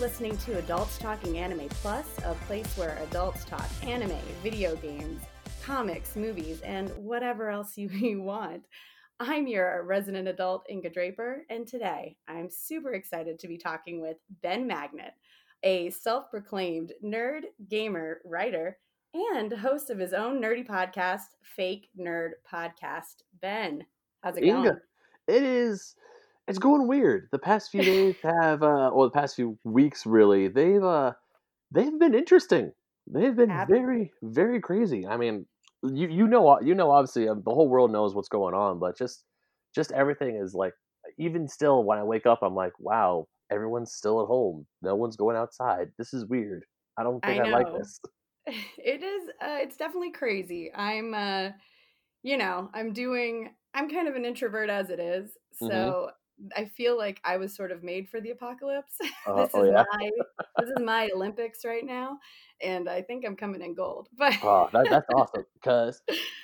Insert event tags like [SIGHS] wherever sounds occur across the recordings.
listening to Adults Talking Anime Plus, a place where adults talk anime, video games, comics, movies, and whatever else you, you [LAUGHS] want. I'm your resident adult, Inga Draper, and today I'm super excited to be talking with Ben Magnet, a self proclaimed nerd, gamer, writer, and host of his own nerdy podcast, Fake Nerd Podcast. Ben, how's it Inga, going? it is. It's going weird. The past few days [LAUGHS] have, uh, or the past few weeks, really, they've uh, they've been interesting. They've been Ab- very, very crazy. I mean, you you know, you know, obviously, uh, the whole world knows what's going on, but just just everything is like, even still, when I wake up, I'm like, wow, everyone's still at home. No one's going outside. This is weird. I don't think I, like know. this. [LAUGHS] It is uh it's definitely crazy. I'm uh you know, I'm doing I'm kind of an introvert as it is. Mhm. So I feel like I was sort of made for the apocalypse. [LAUGHS] Uh, this oh is yeah. my this is my Olympics right now and I think I'm coming in gold. But Oh, that, that's awesome. [LAUGHS] Because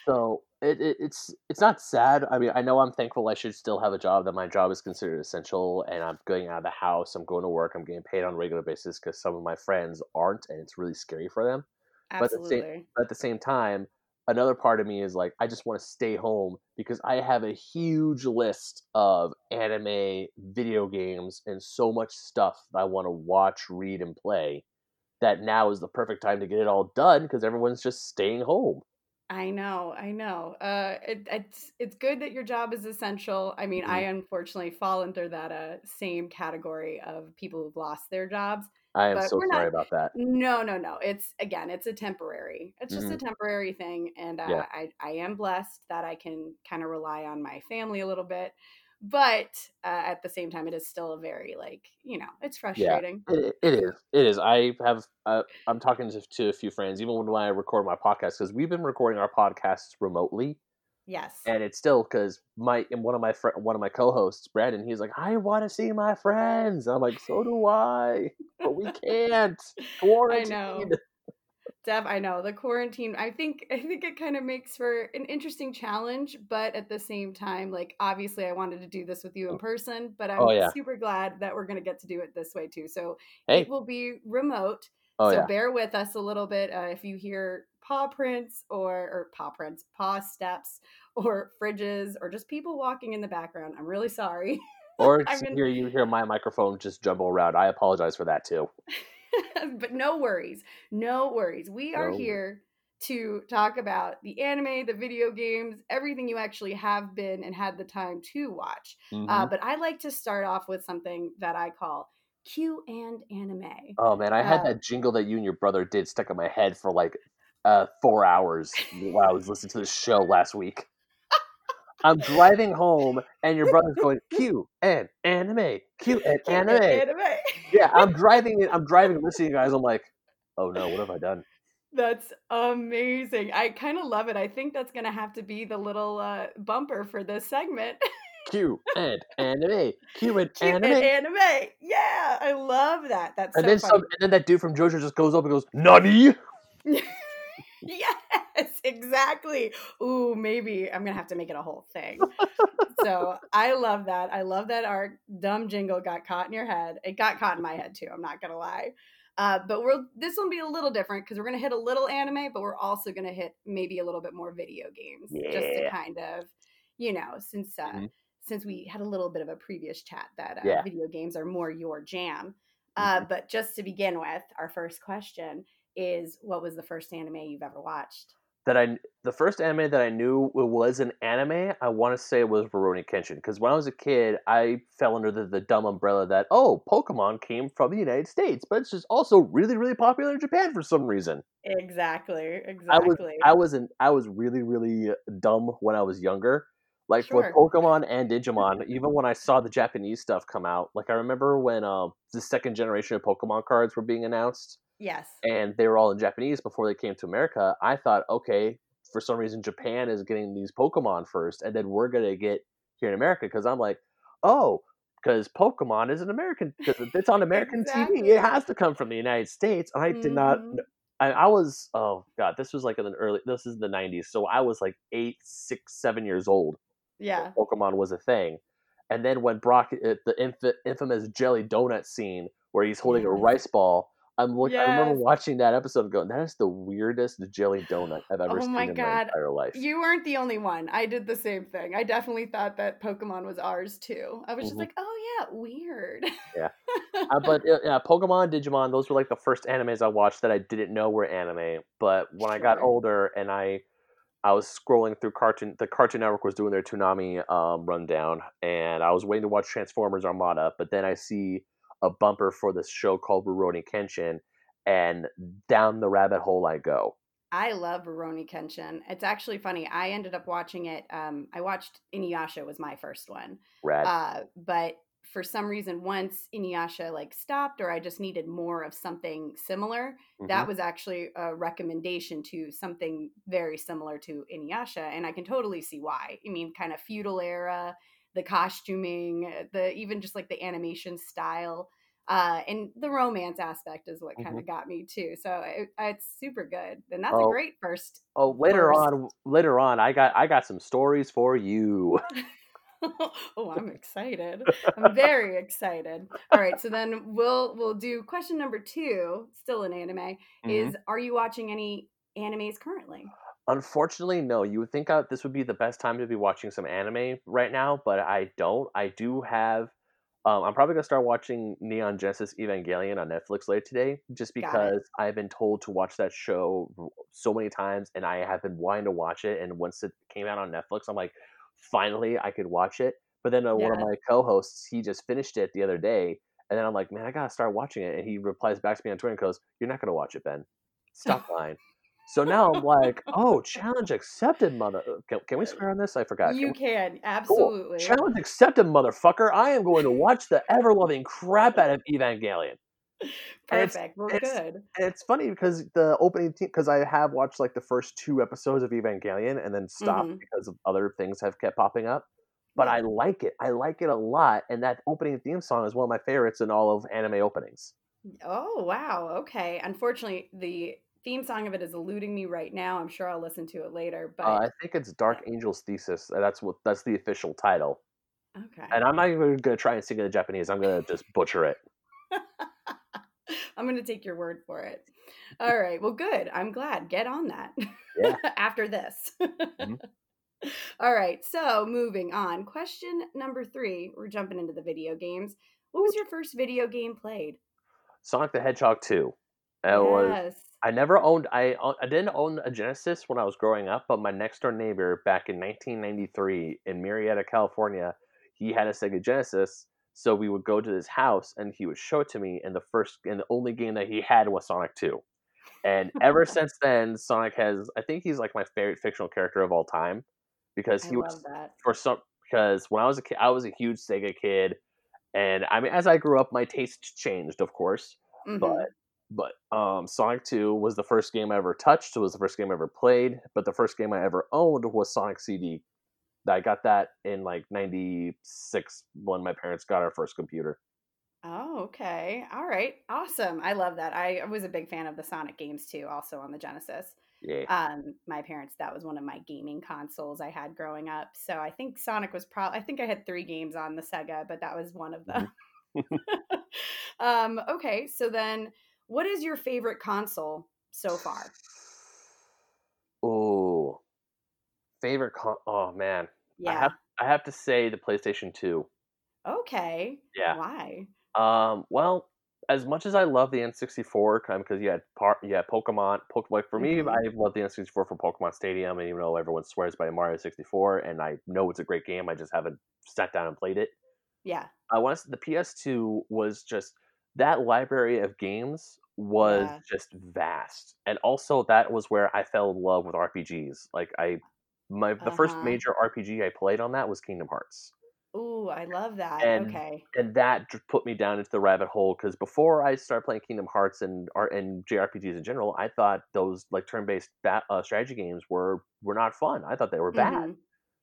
so it, it it's it's not sad. I mean, I know I'm thankful. I should still have a job. That my job is considered essential, and I'm going out of the house. I'm going to work. I'm getting paid on a regular basis because some of my friends aren't, and it's really scary for them. But at the same- absolutely. But at the same time, another part of me is like, I just want to stay home because I have a huge list of anime, video games, and so much stuff that I want to watch, read, and play. That now is the perfect time to get it all done because everyone's just staying home. I know, I know. Uh, it, it's it's good that your job is essential. I mean, I Mm-hmm. unfortunately fall under that uh, same category of people who've lost their jobs. I am But so sorry not- about that. No, no, no. It's again, it's a temporary. It's just a temporary thing, and uh, Mm-hmm. Yeah. I I am blessed that I can kind of rely on my family a little bit. But uh, at the same time, it is still a very like you know, it's frustrating. It, it is. It is. I have. Uh, I'm talking to, to a few friends, even when I record my podcast, because we've been recording our podcasts remotely, Yes. and it's still because my and one of my fr- one of my co-hosts, Brandon, he's like, I want to see my friends. I'm like, so do I, but we can't. [LAUGHS] Quarantine. know. Deb, I know the quarantine. I think I think it kind of makes for an interesting challenge, but at the same time, like obviously, I wanted to do this with you in person, but I'm Oh, yeah. super glad that we're going to get to do it this way too. So Hey. it will be remote. Oh so yeah. bear with us a little bit uh, if you hear paw prints or or paw prints, paw steps, [LAUGHS] or fridges, or just people walking in the background. I'm really sorry. [LAUGHS] Or gonna- hear you hear my microphone just jumble around. I apologize for that too. [LAUGHS] but no worries. No worries. We are No. here to talk about the anime, the video games, everything you actually have been and had the time to watch. Uh, Mhm. but I like to start off with something that I call Q and anime. Oh man, I had uh, that jingle that you and your brother did stuck in my head for like uh, four hours while I was listening to the show last week. I'm driving home and your brother's going Q and anime, Q and anime. anime. Yeah, I'm driving. I'm driving, listening, to you guys. I'm like, oh no, what have I done? That's amazing. I kind of love it. I think that's going to have to be the little uh, bumper for this segment. [LAUGHS] Q and anime, Q and Q and anime. anime. Yeah, I love that. That's And so then funny. some, and then that dude from JoJo just goes up and goes, "Nani?" [LAUGHS] [LAUGHS] yes, exactly. Ooh, maybe I'm gonna have to make it a whole thing. so [LAUGHS] I love that. I love that our dumb jingle got caught in your head. It got caught in my head too. I'm not gonna lie. Uh, but we're this will be a little different because we're gonna hit a little anime, but we're also gonna hit maybe a little bit more video games, yeah. just to kind of, you know, since uh, Mhm. since we had a little bit of a previous chat that uh, Yeah. video games are more your jam. Uh, Mhm. but just to begin with, our first question is what was the first anime you've ever watched? that I the first anime that I knew was an anime, I want to say it was Rurouni Kenshin because when I was a kid, I fell under the, the dumb umbrella that oh, Pokemon came from the United States, but it's just also really really popular in Japan for some reason. Exactly, exactly. I was. I wasn't I was really really dumb when I was younger. Like Sure. with Pokemon and Digimon, even when I saw the Japanese stuff come out, like I remember when um the second generation of Pokemon cards were being announced, yes. and they were all in Japanese before they came to America, I thought, okay, for some reason Japan is getting these Pokemon first, and then we're gonna get here in America because I'm like, oh, because Pokemon is an American because it's on [LAUGHS] American Exactly. TV, it has to come from the United States. And I did not. Mhm. I, I was oh god, this was like in the early. This is the '90s, so I was like eight, six, seven years old. Yeah. Pokemon was a thing. And then when Brock, uh, the inf- infamous jelly donut scene where he's holding a rice ball, I'm look. I remember watching that episode and going, "That is the weirdest jelly donut I've ever Oh seen my in my God. entire life." You weren't the only one. I did the same thing. I definitely thought that Pokemon was ours too. I was just Mhm. like, oh yeah, weird. Yeah. [LAUGHS] Uh, but yeah, Pokemon, Digimon, those were like the first animes I watched that I didn't know were anime. But when I got older and I I was scrolling through Cartoon, the Cartoon Network was doing their Toonami um, rundown, and I was waiting to watch Transformers Armada. But then I see a bumper for this show called Rurouni Kenshin, and down the rabbit hole I go. I love Rurouni Kenshin. It's actually funny. I ended up watching it. Um, I watched Inuyasha was my first one, Rad. uh, but for some reason, once Inuyasha like stopped, or I just needed more of something similar, that Mhm. was actually a recommendation to something very similar to Inuyasha, and I can totally see why. I mean, kind of feudal era, the costuming, the even just like the animation style, uh, and the romance aspect is what kind of got me too. So it, it's super good, and that's a Mm-hmm. Oh. great first. oh, later first- on, later on, I got I got some stories for you. [LAUGHS] oh, I'm excited. I'm [LAUGHS] very excited. All right, so then we'll we'll do question number two, still in anime, Mm-hmm. is are you watching any animes currently? Unfortunately, no. You would think uh, this would be the best time to be watching some anime right now, but I don't. I do have. Um, I'm probably gonna start watching Neon Genesis Evangelion on Netflix later today, just because I've been told to watch that show so many times, and I have been wanting to watch it. And once it came out on Netflix, I'm like, finally, I could watch it. But then uh, one of my co-hosts, he just finished it the other day, and then I'm like, man, I gotta start watching it. And he replies back to me on Twitter and goes, "You're not gonna watch it, Ben. Stop lying." So now I'm like, [LAUGHS] oh, challenge accepted, mother. uh, Can, can we swear on this? I forgot. Can you we- can Cool. absolutely. Challenge accepted, motherfucker. I am going to watch the ever loving crap out of Evangelion. And it's- Perfect. Well, it's- good. It's funny because the opening team, because I have watched like the first two episodes of Evangelion and then stopped Mhm. because of other things have kept popping up. But I like it. I like it a lot. And that opening theme song is one of my favorites in all of anime openings. Oh wow. Okay. Unfortunately, the theme song of it is eluding me right now. I'm sure I'll listen to it later. But Uh, I think it's Dark Angel's Thesis. uh, That's what that's the official title. okay. And I'm not even going to try and sing it in Japanese. I'm going to just butcher it. [LAUGHS] I'm going to take your word for it. [LAUGHS] All right. Well, good. I'm glad. Get on that. Yeah. [LAUGHS] After this. Mhm. All right. So, moving on. Question number three. We're jumping into the video games. What was your first video game played? Sonic the Hedgehog 2. It was yes. I never owned I I didn't own a Genesis when I was growing up, but my next door neighbor back in 1993 in Marietta, California, he had a Sega Genesis, so we would go to his house and he would show it to me and the first and the only game that he had was Sonic 2. And ever [LAUGHS] since then Sonic has I think he's like my favorite fictional character of all time because he was that. for some because when I was a kid I was a huge Sega kid and I mean as I grew up my taste changed of course Mhm. but but um, Sonic 2 was the first game I ever touched. It was the first game I ever played. But the first game I ever owned was Sonic CD. I got that in like '96 when my parents got our first computer. Oh, okay. All right. Awesome. I love that. I was a big fan of the Sonic games too, also on the Genesis. Yeah, Um, my parents, that was one of my gaming consoles I had growing up. So I think Sonic was probably, I think I had three games on the Sega, but that was one of them. [LAUGHS] um, okay. So then, what is your favorite console so far? Oh, favorite con? Oh man, I Yeah. have I have to say the PlayStation 2. okay. Yeah. Why? Um, well, as much as I love the N64, because you had part, yeah, Pokemon. Like for me, Mhm. I love the N64 for Pokemon Stadium, and even though everyone swears by Mario 64, and I know it's a great game, I just haven't sat down and played it. Yeah. I want. The PS2 was just that library of games was Yeah. just vast, and also that was where I fell in love with RPGs. Like I, my the first Uh-huh. major RPG I played on that was Kingdom Hearts Ooh, I love that. And- okay. and that put me down into the rabbit hole because before I started playing Kingdom Hearts and art and JRPGs in general, I thought those like turn-based ba- uh, strategy games were were not fun. I thought they were bad. Mhm.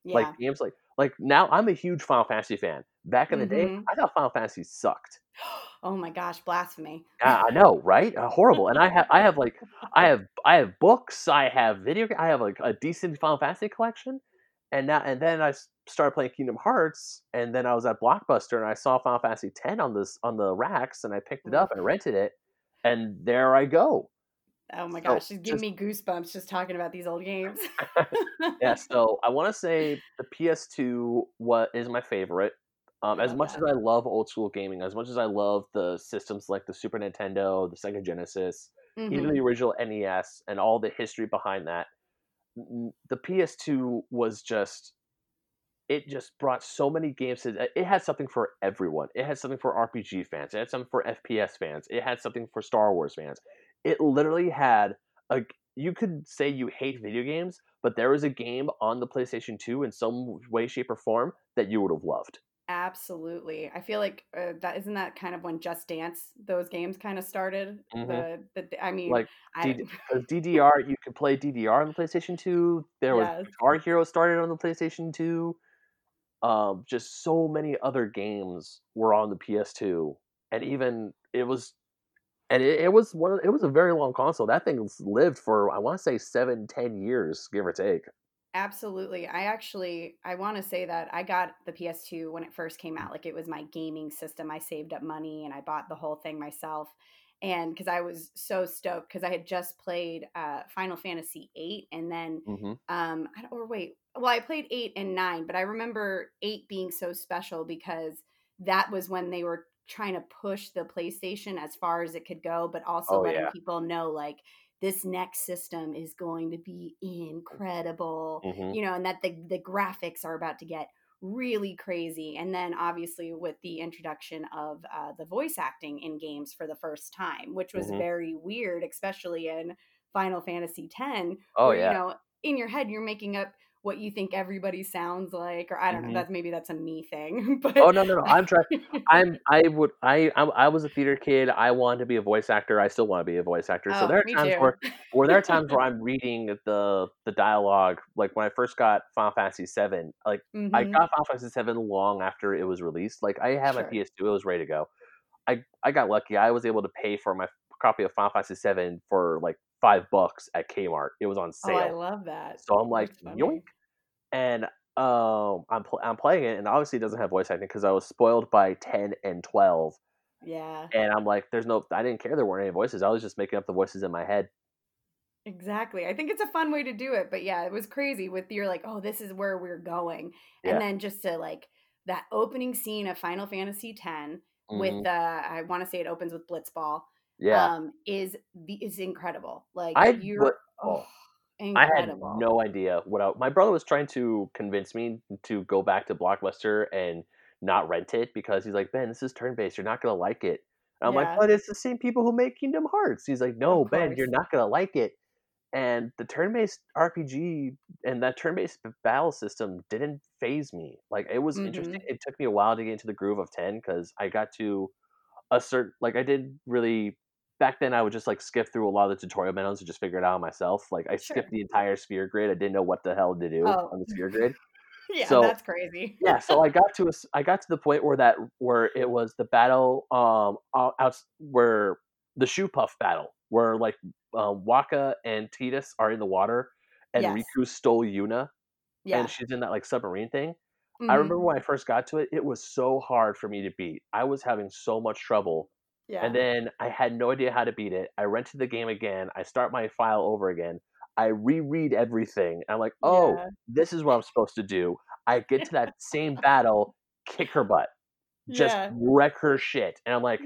Yeah. Like games like like now I'm a huge Final Fantasy fan. Back in the day, Mhm. I thought Final Fantasy sucked. [GASPS] oh my gosh, blasphemy. I know, right? Uh, horrible. And I have I have like I have I have books. I have video. I have like a decent Final Fantasy collection. And now and then I started playing Kingdom Hearts, and then I was at Blockbuster and I saw Final Fantasy X on this on the racks, and I picked it up and rented it, and there I go. Oh my gosh, so, giving me goosebumps just talking about these old games. [LAUGHS] yeah, so I want to say the PS2 what is my favorite. Um, as much that. as I love old school gaming, as much as I love the systems like the Super Nintendo, the Sega Genesis, mm-hmm. even the original NES, and all the history behind that, the PS2 was just it just brought so many games to it had something for everyone it had something for rpg fans it had something for fps fans it had something for star wars fans it literally had a you could say you hate video games but there was a game on the playstation 2 in some way shape or form that you would have loved absolutely i feel like uh, that isn't that kind of when just dance those games kind of started mm-hmm. the, the i mean like I, ddr [LAUGHS] you could play ddr on the playstation 2 there was yes. our hero started on the playstation 2 um, just so many other games were on the PS2, and even it was, and it, it was one. Of, it was a very long console. That thing lived for I want to say seven, ten years, give or take. Absolutely. I actually I want to say that I got the PS2 when it first came out. Like it was my gaming system. I saved up money and I bought the whole thing myself. And because I was so stoked because I had just played uh, Final Fantasy VIII and then mm-hmm. um or wait well, I played eight and nine, but I remember eight being so special because that was when they were trying to push the PlayStation as far as it could go, but also oh, letting yeah. people know like this next system is going to be incredible, mm-hmm. you know, and that the the graphics are about to get really crazy. And then obviously with the introduction of uh, the voice acting in games for the first time, which was mm-hmm. very weird, especially in Final Fantasy X. Oh where, yeah. You know, in your head you're making up what you think everybody sounds like or i don't mm-hmm. know that's maybe that's a me thing [LAUGHS] but oh no no no i'm trying [LAUGHS] i'm i would I, I i was a theater kid i wanted to be a voice actor i still want to be a voice actor oh, so there are times too. where where there are times where [LAUGHS] i'm reading the the dialogue like when i first got final fantasy 7 like mm-hmm. i got final fantasy 7 long after it was released like i have sure. my ps2 it was ready to go i i got lucky i was able to pay for my copy of final fantasy 7 for like five bucks at Kmart. It was on sale. Oh, I love that. So I'm like, yoink. And um, I'm pl- I'm playing it, and obviously it doesn't have voice acting because I was spoiled by ten and twelve. Yeah. And I'm like, there's no, I didn't care there weren't any voices. I was just making up the voices in my head. Exactly. I think it's a fun way to do it. But yeah, it was crazy with you're like, oh, this is where we're going. And then just to like that opening scene of Final Fantasy X mm-hmm. with uh I want to say it opens with Blitzball yeah, um, is is incredible. Like I you're oh, incredible. I had no idea what I, my brother was trying to convince me to go back to Blockbuster and not rent it because he's like, Ben, this is turn based. You're not gonna like it. And I'm yeah. like, but it's the same people who make Kingdom Hearts. He's like, no, Ben, you're not gonna like it. And the turn-based RPG and that turn-based battle system didn't phase me. Like it was mm-hmm. interesting. It took me a while to get into the groove of ten because I got to a certain like I did really back then I would just like skip through a lot of the tutorial menus and just figure it out myself. Like I sure. skipped the entire sphere grid. I didn't know what the hell to do oh. on the sphere grid. [LAUGHS] yeah, so, that's crazy. yeah, so I got to a, I got to the point where that where it was the battle um out where the shoe puff battle where like um, Wakka and Tidus are in the water and yes. Rikku stole Yuna. Yeah. And she's in that like submarine thing. Mm-hmm. I remember when I first got to it, it was so hard for me to beat. I was having so much trouble yeah. And then I had no idea how to beat it. I rented the game again. I start my file over again. I reread everything. I'm like, oh, yeah. this is what I'm supposed to do. I get to that [LAUGHS] same battle, kick her butt, just yeah. wreck her shit. And I'm like,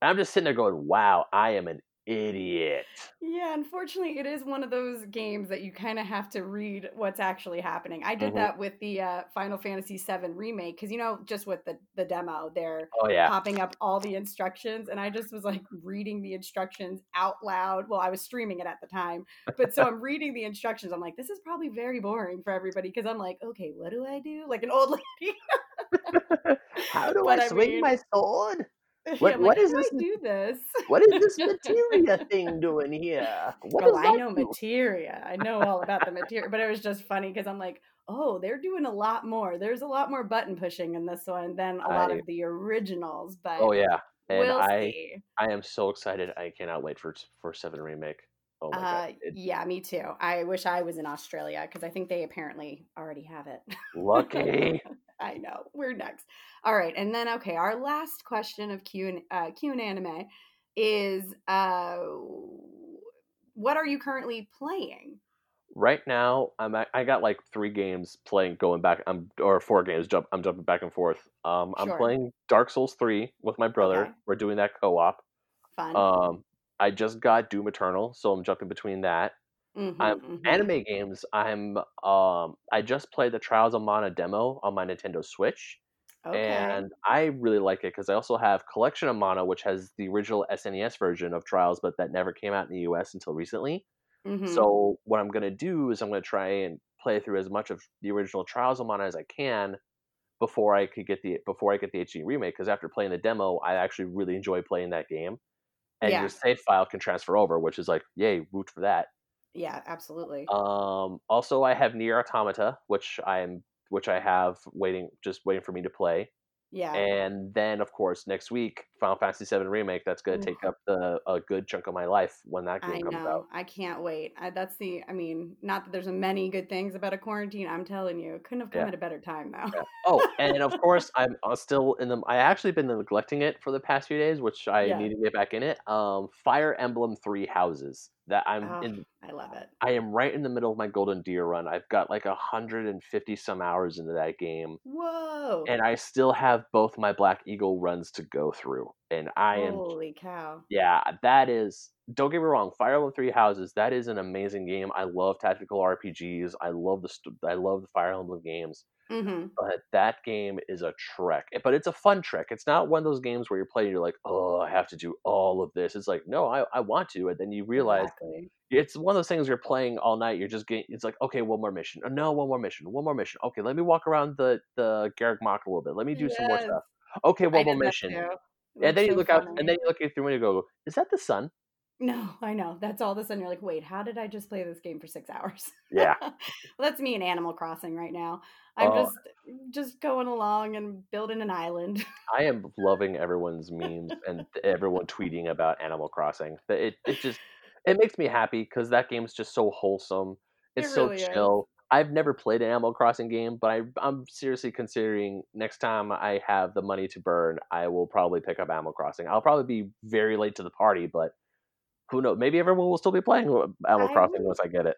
I'm just sitting there going, wow, I am an idiot. Yeah, unfortunately, it is one of those games that you kind of have to read what's actually happening. I did mm-hmm. that with the uh, Final Fantasy VII remake because you know, just with the the demo, they're oh, yeah. popping up all the instructions, and I just was like reading the instructions out loud. Well, I was streaming it at the time, but so [LAUGHS] I'm reading the instructions. I'm like, this is probably very boring for everybody because I'm like, okay, what do I do? Like an old [LAUGHS] lady. [LAUGHS] How do but I swing I mean, my sword? What, [LAUGHS] yeah, what is this? do this? what is this [LAUGHS] materia thing doing here? What Girl, I know do? materia. I know all about the materia, but it was just funny because I'm like, oh, they're doing a lot more. There's a lot more button pushing in this one than a lot of the originals. But oh yeah, and we'll I see. I am so excited. I cannot wait for for Seven remake. Oh my Uh, god! It, yeah, me too. I wish I was in Australia because I think they apparently already have it. lucky. I know. We're next. All right, and then okay, our last question of Q and uh, Q and anime is uh, what are you currently playing? right now, I'm at, I got like three games playing, going back. I'm or four games. Jump. I'm jumping back and forth. Um, I'm Sure. playing Dark Souls three with my brother. Okay. We're doing that co-op. Fun. Um, I just got Doom Eternal, so I'm jumping between that. Mhm, I'm mhm. anime games. I'm um I just played the Trials of Mana demo on my Nintendo Switch, Okay. and I really like it because I also have Collection of Mana, which has the original SNES version of Trials, but that never came out in the US until recently. Mhm. So what I'm gonna do is I'm gonna try and play through as much of the original Trials of Mana as I can before I could get the before I get the HD remake. Because after playing the demo, I actually really enjoy playing that game, and Yeah. your save file can transfer over, which is like yay, root for that. Yeah, absolutely. Um, also, I have NieR Automata, which I'm which I have waiting just waiting for me to play. yeah. And then, of course, next week, Final Fantasy VII Remake. That's going to take up the a good chunk of my life when that I game comes know. out. I can't wait. I, that's the. I mean, not that there's many good things about a quarantine. I'm telling you, it couldn't have come Yeah. at a better time though. Yeah. [LAUGHS] Oh, and of course, I'm uh, still in the. I actually been neglecting it for the past few days, which I Yeah. need to get back in it. Um, Fire Emblem Three Houses. That I'm Oh, in. I love it. I am right in the middle of my Golden Deer run. I've got like hundred and fifty some hours into that game. Whoa! and I still have both my Black Eagle runs to go through. And I am, Holy cow! yeah, that is. Don't get me wrong, Fire Emblem Three Houses. That is an amazing game. I love tactical RPGs. I love the I love the Fire Emblem games. hmm But that game is a trek. But it's a fun trek. It's not one of those games where you're playing. You're like, oh, I have to do all of this. It's like, no, I, I want to. And then you realize Exactly. it's one of those things you're playing all night. You're just getting. It's like, okay, one more mission. Oh, no, one more mission. One more mission. Okay, let me walk around the the Garreg Mach a little bit. Let me do some more stuff. Okay, I one more did that mission. And then you so look out, and then you look at through and you go, "Is that the sun?" No, I know. That's all of a sudden you're like, wait, how did I just play this game for six hours? Yeah. [LAUGHS] well, that's me in Animal Crossing right now. I'm Oh. just just going along and building an island. [LAUGHS] I am loving everyone's memes and everyone tweeting about Animal Crossing. It it just it makes me happy because that game's just so wholesome. It's It so chill. is. I've never played an Animal Crossing game, but I, I'm seriously considering next time I have the money to burn, I will probably pick up Animal Crossing. I'll probably be very late to the party, but who knows? Maybe everyone will still be playing Animal I Crossing once I get it.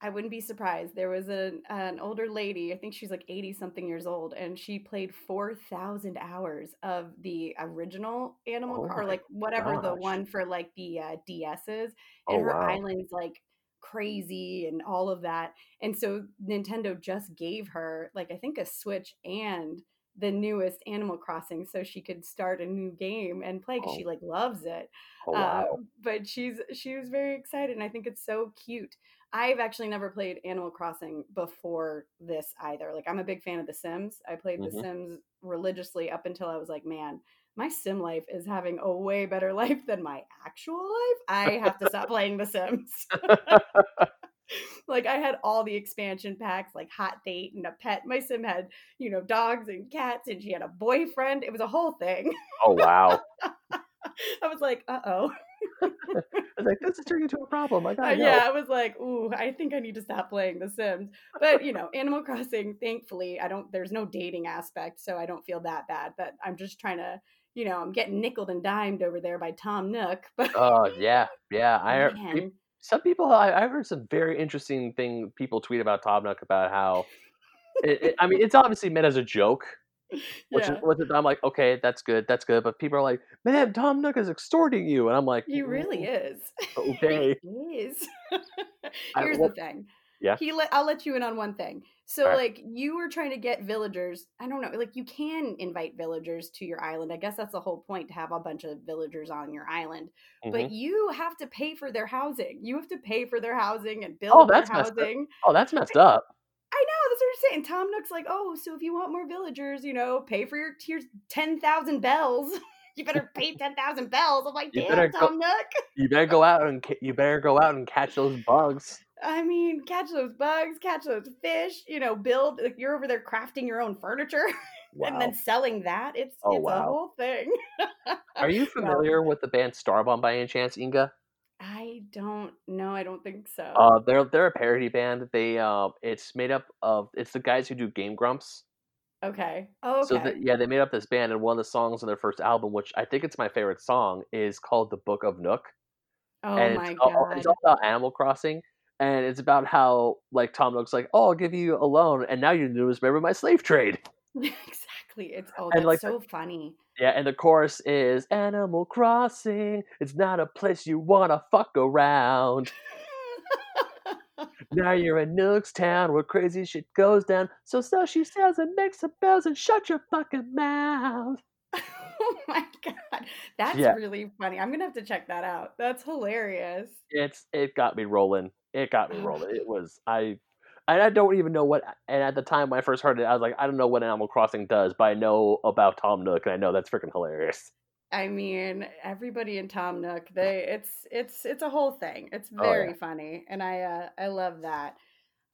I wouldn't be surprised. There was an an older lady, I think she's like 80 something years old, and she played 4,000 hours of the original Animal Oh or like whatever the one for like the uh, DS's. Oh, And her wow. island's like crazy and all of that. And so Nintendo just gave her like I think a Switch and the newest Animal Crossing so she could start a new game and play because Oh. she like loves it. Oh wow. Uh, but she's she was very excited, and I think it's so cute. I've actually never played Animal Crossing before this either. Like I'm a big fan of The Sims. I played The Mhm. Sims religiously up until I was like, man, my sim life is having a way better [LAUGHS] life than my actual life. I have to stop playing The Sims. [LAUGHS] like I had all the expansion packs, like hot date and a pet. My sim had, you know, dogs and cats, and she had a boyfriend. It was a whole thing. oh wow. [LAUGHS] I was like, uh oh. I was like, this is turning into a problem. I Uh, gotta go. yeah, I was like, ooh, I think I need to stop playing The Sims. But you know, Animal Crossing, thankfully, I don't. There's no dating aspect, so I don't feel that bad. But I'm just trying to, you know, I'm getting nickled and dimed over there by Tom Nook. [LAUGHS] But Oh yeah, yeah. I man, some people. I, I heard some very interesting thing. People tweet about Tom Nook about how. It, it, I mean, it's obviously meant as a joke, [LAUGHS] which yeah, which I'm like, okay, that's good, that's good. But people are like, man, Tom Nook is extorting you, and I'm like, he really "Mm, is. [LAUGHS] Okay. he is. I- Here's well, the thing. Yeah. He let I'll let you in on one thing. So Alright. like you were trying to get villagers. I don't know, like you can invite villagers to your island. I guess that's the whole point to have a bunch of villagers on your island. mhm. But you have to pay for their housing. You have to pay for their housing and build Oh, their that's housing. oh, that's messed up. I know that's what you're saying. Tom Nook's like, oh, so if you want more villagers, you know, pay for your here's ten thousand bells. [LAUGHS] you better pay ten thousand bells. I'm like, damn, better go- Tom Nook. You better go out and you better go out and catch those bugs. I mean, catch those bugs, catch those fish. You know, build. Like you're over there crafting your own furniture Wow. [LAUGHS] and then selling that. It's Oh, it's a whole thing. [LAUGHS] Are you familiar with the band Starbomb by any chance, Inga? I don't know. I don't think so. Uh, they're they're a parody band. They uh, it's made up of it's the guys who do Game Grumps. okay. Oh, okay. So the, yeah, they made up this band, and one of the songs on their first album, which I think it's my favorite song, is called "The Book of Nook," oh and my it's all, god. it's all about Animal Crossing, and it's about how like Tom Nook's like, "Oh, I'll give you a loan, and now you're the newest member of my slave trade." [LAUGHS] exactly. It's oh, And, like, so funny. Yeah, and the chorus is Animal Crossing. It's not a place you wanna fuck around. [LAUGHS] Now you're in Nook's town where crazy shit goes down. So so she says and makes some bells and shut your fucking mouth. [LAUGHS] [LAUGHS] oh my god, that's Yeah. really funny. I'm gonna have to check that out. That's hilarious. It's it got me rolling. It got me [SIGHS] rolling. It was I and I don't even know what and at the time when I first heard it, I was like, I don't know what Animal Crossing does, but I know about Tom Nook and I know that's freaking hilarious. I mean, everybody in Tom Nook, they [LAUGHS] it's it's it's a whole thing. It's Oh, yeah. very funny, and I uh, I love that.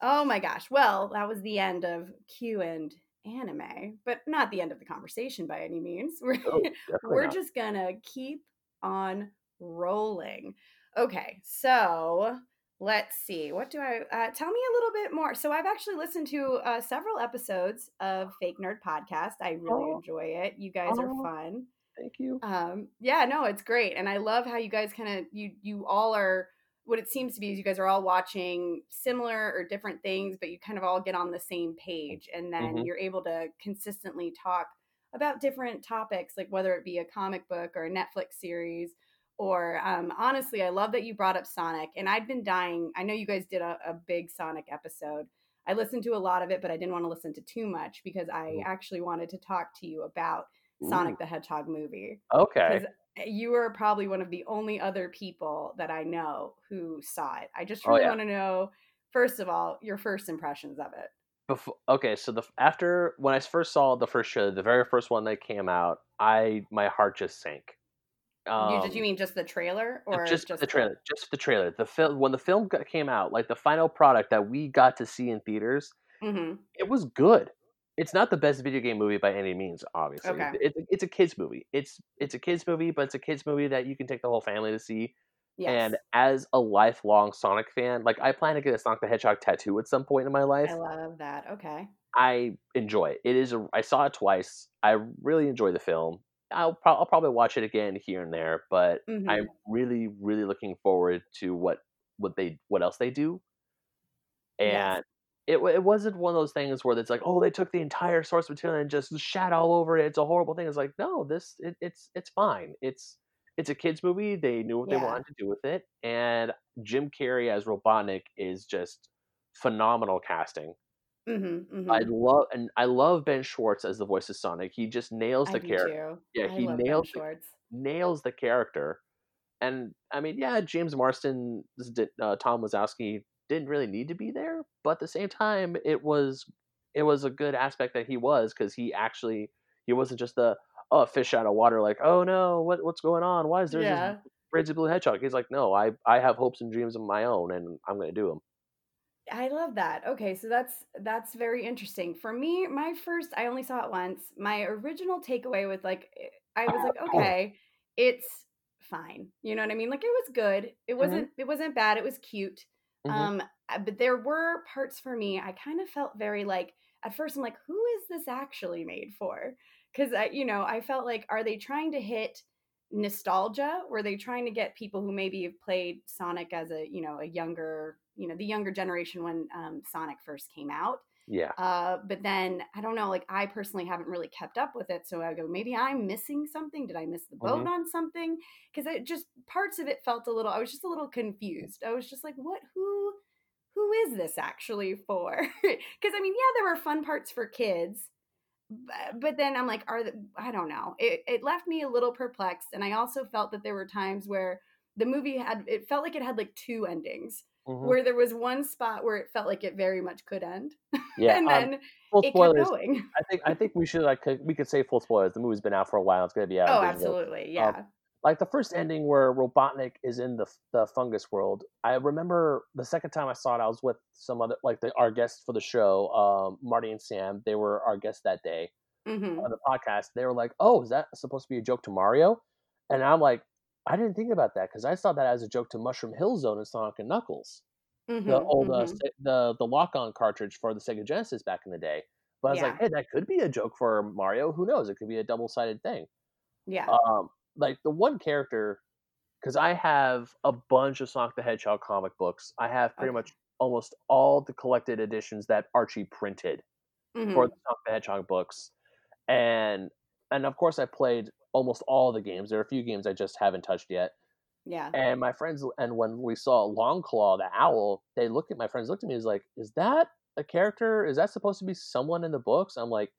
Oh my gosh! Well, that was the end of Q and anime, but not the end of the conversation by any means. [LAUGHS] We're Oh, we're not. just gonna keep on rolling. Okay, so let's see. What do I uh, tell me a little bit more? So I've actually listened to uh, several episodes of Fake Nerd Podcast. I really Oh. enjoy it. You guys are Oh. fun Thank you. um yeah no it's great and i love how you guys kind of you you all are what it seems to be is you guys are all watching similar or different things but you kind of all get on the same page and then Mhm. you're able to consistently talk about different topics like whether it be a comic book or a netflix series or um, honestly i love that you brought up sonic and i'd been dying i know you guys did a, a big sonic episode i listened to a lot of it but i didn't want to listen to too much because i actually wanted to talk to you about Ooh. sonic the hedgehog movie Okay. because you are probably one of the only other people that I know who saw it. I just Oh, really yeah. want to know, first of all, your first impressions of it. Before, okay, so the after when I first saw the first show, the very first one that came out, I my heart just sank. Um, you, did you mean just the trailer or just, the trailer? Just the trailer. The film when the film came out, like the final product that we got to see in theaters, hmm it was good. It's not the best video game movie by any means, obviously. Okay. It's it's a kids movie. It's it's a kids movie, but it's a kids movie that you can take the whole family to see. Yes. And as a lifelong Sonic fan, like I plan to get a Sonic the Hedgehog tattoo at some point in my life. I love that. Okay. I enjoy it. It is a. I saw it twice. I really enjoy the film. I'll, pro- I'll probably watch it again here and there, but Mhm. I'm really, really looking forward to what what they what else they do. Yes. It it wasn't one of those things where it's like, oh, they took the entire source material and just shat all over it. It's a horrible thing. It's like, no, this it, it's it's fine. It's it's a kids movie. They knew what they wanted to do with it, and Jim Carrey as Robotnik is just phenomenal casting. Mm-hmm, I love and I love Ben Schwartz as the voice of Sonic. He just nails the character. Yeah, I he nailed the-. Nails the character. And I mean, yeah, James Marsden, uh, Tom Wachowski didn't really need to be there, but at the same time, it was it was a good aspect that he was because he actually he wasn't just the oh fish out of water like oh no what what's going on why is there Yeah. this crazy blue hedgehog he's like no I I have hopes and dreams of my own and I'm gonna do them. I love that. Okay, so that's that's very interesting. For me, my first I only saw it once. My original takeaway was like eh, I was like, okay, it's fine. You know what I mean? Like it was good. It wasn't it wasn't bad. It was cute. Mhm. Um but there were parts for me I kind of felt very like at first I'm like, who is this actually made for? I you know, I felt like are they trying to hit nostalgia? Were they trying to get people who maybe have played Sonic as a, you know, a younger, you know, the younger generation when um, Sonic first came out? Yeah. Uh, but then I don't know, like I personally haven't really kept up with it. So I go, maybe I'm missing something. Did I miss the boat Mhm. on something? Because it just parts of it felt a little. I was just a little confused. I was just like, what? Who? Who is this actually for? [LAUGHS] Because I mean, yeah, there were fun parts for kids, but, but then I'm like, are the, I don't know. It it left me a little perplexed, and I also felt that there were times where the movie had it felt like it had like two endings Mhm. where there was one spot where it felt like it very much could end [LAUGHS] Yeah. and um, then full it kept spoilers. going I think I think we should like we could say full spoilers. The movie's been out for a while. It's gonna be out. oh absolutely yeah Like the first ending where Robotnik is in the the fungus world. I remember the second time I saw it, I was with some other like the, our guests for the show, um, Marty and Sam. They were our guests that day hmm on the podcast. They were like, "Oh, is that supposed to be a joke to Mario?" And I'm like, I didn't think about that because I saw that as a joke to Mushroom Hill Zone and Sonic and Knuckles, Mm-hmm, the old uh, mm-hmm. Se- the the lock on cartridge for the Sega Genesis back in the day. But I was like, hey, that could be a joke for Mario. Who knows? It could be a double sided thing. yeah. Um, like the one character, because I have a bunch of Sonic the Hedgehog comic books. I have pretty Okay. much almost all the collected editions that Archie printed for Mm-hmm. the Sonic the Hedgehog books, and and of course I played almost all the games. There are a few games I just haven't touched yet. Yeah. And my friends, and when we saw Longclaw, the owl, they looked at my friends, looked at me, is like, "Is that a character? Is that supposed to be someone in the books?" I'm like,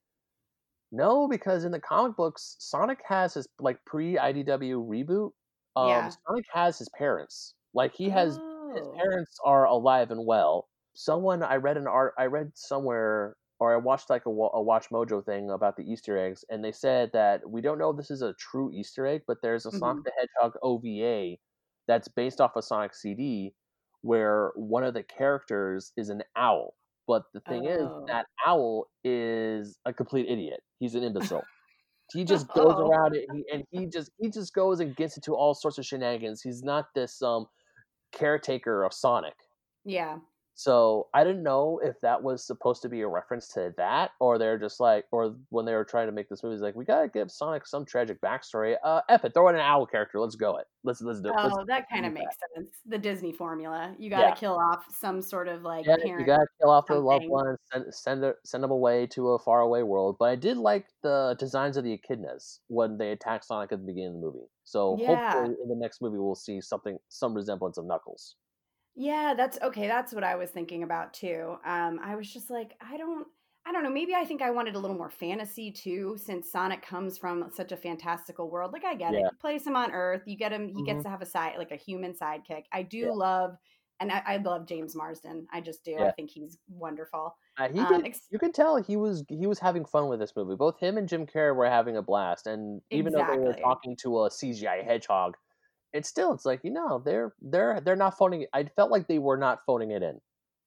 "No, because in the comic books, Sonic has his like pre IDW reboot. Um, Yeah. Sonic has his parents. Like he has his Oh. parents are alive and well. Someone I read an art, I read somewhere, or I watched like a, a Watch Mojo thing about the Easter eggs, and they said that we don't know if this is a true Easter egg, but there's a Sonic Mhm. the Hedgehog OVA that's based off a Sonic CD where one of the characters is an owl. But the thing is, Oh. that owl is a complete idiot. He's an [LAUGHS] imbecile. He just goes Oh. around it, he, and he just he just goes and gets into all sorts of shenanigans. He's not this um caretaker of Sonic. Yeah. So I didn't know if that was supposed to be a reference to that, or they're just like, or when they were trying to make this movie, it's like we gotta give Sonic some tragic backstory. Uh, F it, throw in an owl character. Let's go it. Let's let's do it. Oh, that kind of that. makes sense. The Disney formula. You got to Yeah. kill off some sort of like Yeah, you gotta kill off the loved ones, send send send them away to a faraway world. But I did like the designs of the echidnas when they attacked Sonic at the beginning of the movie. So Yeah. hopefully in the next movie we'll see something, some resemblance of Knuckles. Yeah, that's okay. That's what I was thinking about too. Um, I was just like, I don't, I don't know. Maybe I think I wanted a little more fantasy too, since Sonic comes from such a fantastical world. Like I get it. You place him on Earth, you get him. He Mhm. gets to have a side, like a human sidekick. I do Yeah. love, and I, I love James Marsden. I just do. I think he's wonderful. Uh, he Um, did, ex- you can tell he was he was having fun with this movie. Both him and Jim Carrey were having a blast, and even though they were talking to a CGI hedgehog, it's still it's like you know they're they're they're not phoning. it I felt like they were not phoning it in.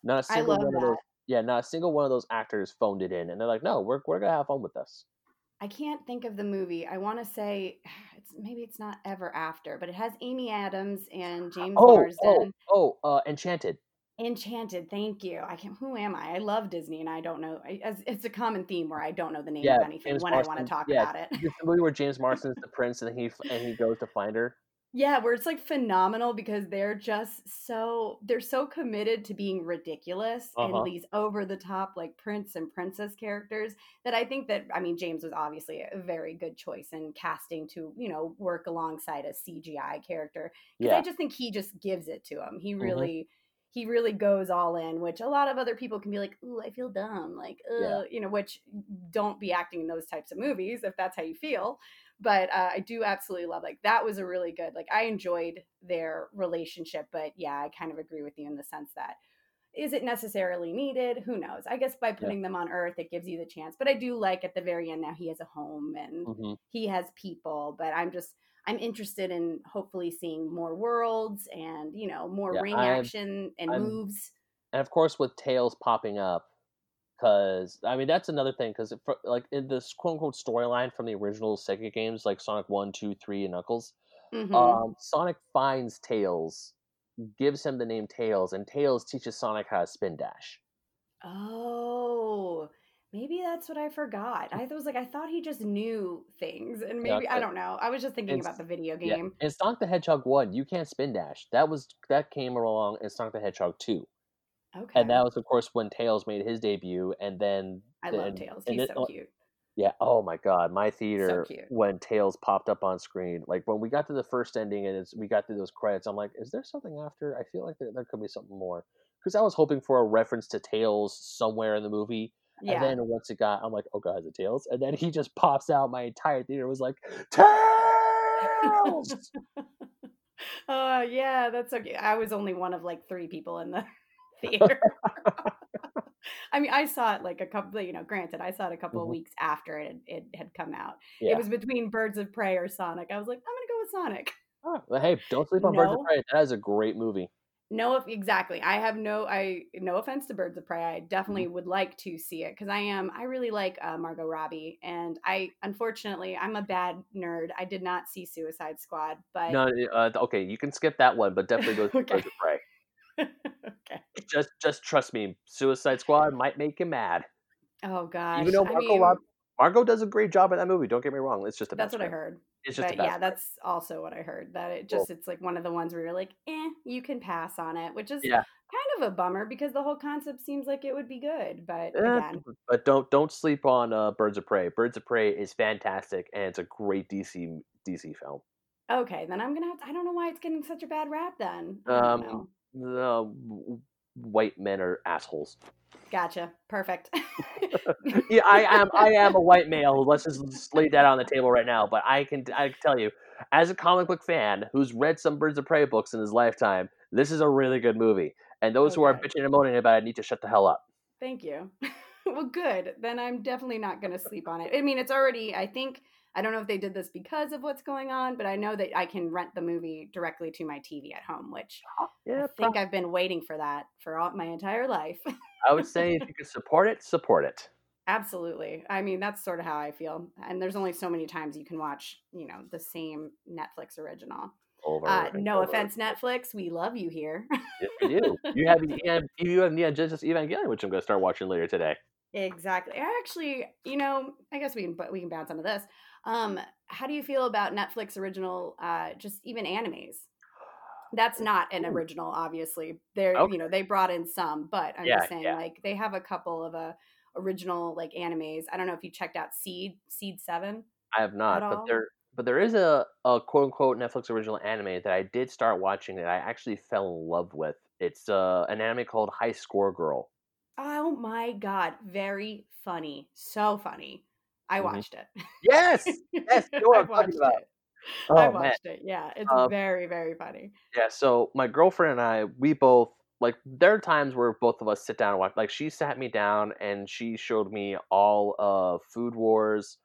Not a single one of those. Yeah, not a single one of those actors phoned it in, and they're like, no, we're we're gonna have fun with this. I can't think of the movie. I want to say [SIGHS] it's maybe it's not Ever After, but it has Amy Adams and James Oh, oh, Marsden. oh, uh, Enchanted. Enchanted, thank you. I can who am I? I love Disney and I don't know. I, as, it's a common theme where I don't know the name Yeah, of anything James when I want to talk Yeah, about it. this movie where James Marsden's the prince, and he and he goes to find her. Yeah, where it's like phenomenal because they're just so they're so committed to being ridiculous Uh-huh. and these over the top like prince and princess characters that I think that I mean James was obviously a very good choice in casting to, you know, work alongside a CGI character because Yeah, I just think he just gives it to him. He Mhm. really he really goes all in, which a lot of other people can be like, "Ooh, I feel dumb," like, Yeah. You know, which don't be acting in those types of movies if that's how you feel but uh, I do absolutely love like that was a really good like I enjoyed their relationship but yeah I kind of agree with you in the sense that is it necessarily needed who knows I guess by yeah. putting them on earth it gives you the chance but I do like at the very end now he has a home and hmm he has people but I'm just I'm interested in hopefully seeing more worlds and you know more Yeah, ring I'm action and I'm moves. and of course with tails popping up because i mean that's another thing because like in this quote-unquote storyline from the original sega games like sonic 1 2 3 and knuckles hmm um, sonic finds tails gives him the name tails and tails teaches sonic how to spin dash. Oh, maybe that's what I forgot. I was like, I thought he just knew things, and yeah, maybe I don't know. I was just thinking about the video yeah game. in sonic the hedgehog 1 you can't spin dash that was that came along in sonic the hedgehog 2 Okay. and that was of course when tails made his debut and then I the, love and, Tails. and He's it, so oh cute. Yeah. Oh my God, my theater cute. when Tails popped up on screen, like when we got to the first ending and it's, we got to those credits, I'm like, is there something after? I feel like there, there could be something more because I was hoping for a reference to Tails somewhere in the movie, and then once it got, I'm like, oh God, is it Tails? And then he just pops out. My entire theater was like, Tails. Oh [LAUGHS] yeah, that's okay. I was only one of like three people in the [LAUGHS] theater. [LAUGHS] I mean, I saw it like a couple, you know, granted, I saw it a couple of Mhm. weeks after it, it had come out. It was between Birds of Prey or Sonic. I was like, I'm gonna go with Sonic. Oh, well, hey, don't sleep on Birds of Prey. That is a great movie. No, exactly. I have no. I no offense to Birds of Prey. I definitely Mm-hmm. would like to see it because I am. I really like uh, Margot Robbie, and I unfortunately I'm a bad nerd. I did not see Suicide Squad, but No, uh, okay, you can skip that one, but definitely go [LAUGHS] to Okay. Birds of Prey. okay. Just, just trust me, Suicide Squad might make you mad. Oh gosh, Even though I Margot mean, Rob- Margot does a great job in that movie. Don't get me wrong. It's just a that's what I heard. It's just But yeah, script. that's also what I heard. That it Cool. just it's like one of the ones where you're like, eh, you can pass on it, which is Yeah. kind of a bummer because the whole concept seems like it would be good. But Eh, again, [LAUGHS] but don't don't sleep on uh, Birds of Prey. Birds of Prey is fantastic, and it's a great DC DC film. okay, then I'm gonna. Have to, I don't know why it's getting such a bad rap. Then I don't know. Um, white men are assholes. Gotcha. Perfect. [LAUGHS] yeah, I am. I am a white male. Let's just, just lay that on the table right now. But I can. I can tell you, as a comic book fan who's read some Birds of Prey books in his lifetime, this is a really good movie. And those who are bitching and moaning about it need to shut the hell up. Thank you. [LAUGHS] well, good. Then I'm definitely not going to sleep on it. I mean, it's already, I think, I don't know if they did this because of what's going on, but I know that I can rent the movie directly to my TV at home, which Yeah, I think I've been waiting for that for all, my entire life. [LAUGHS] I would say if you can support it, support it. Absolutely. I mean, that's sort of how I feel. And there's only so many times you can watch, you know, the same Netflix original. Over. Uh, no over. offense, Netflix. We love you here. Yes, we do. [LAUGHS] You have you have Neon Genesis Evangelion, which I'm going to start watching later today. Exactly. I actually, you know, I guess we can, but we can bounce onto this. Um, how do you feel about Netflix original, uh, just even animes? That's not an original, obviously. They're, Okay. you know, they brought in some, but I'm Yeah, just saying, yeah. like, they have a couple of uh, original like animes. I don't know if you checked out Seed, Seed Seven. I have not, but all? there but there is a, a quote unquote Netflix original anime that I did start watching that I actually fell in love with. It's uh, an anime called High Score Girl. Oh my god, very funny, so funny. I Mhm. watched it. Yes, yes, you [LAUGHS] know what I I'm talking watched about. it. Oh I man, watched it. Yeah, it's Um, very, very funny. yeah. So my girlfriend and I, we both like. There are times where both of us sit down and watch. Like she sat me down and she showed me all of Food Wars.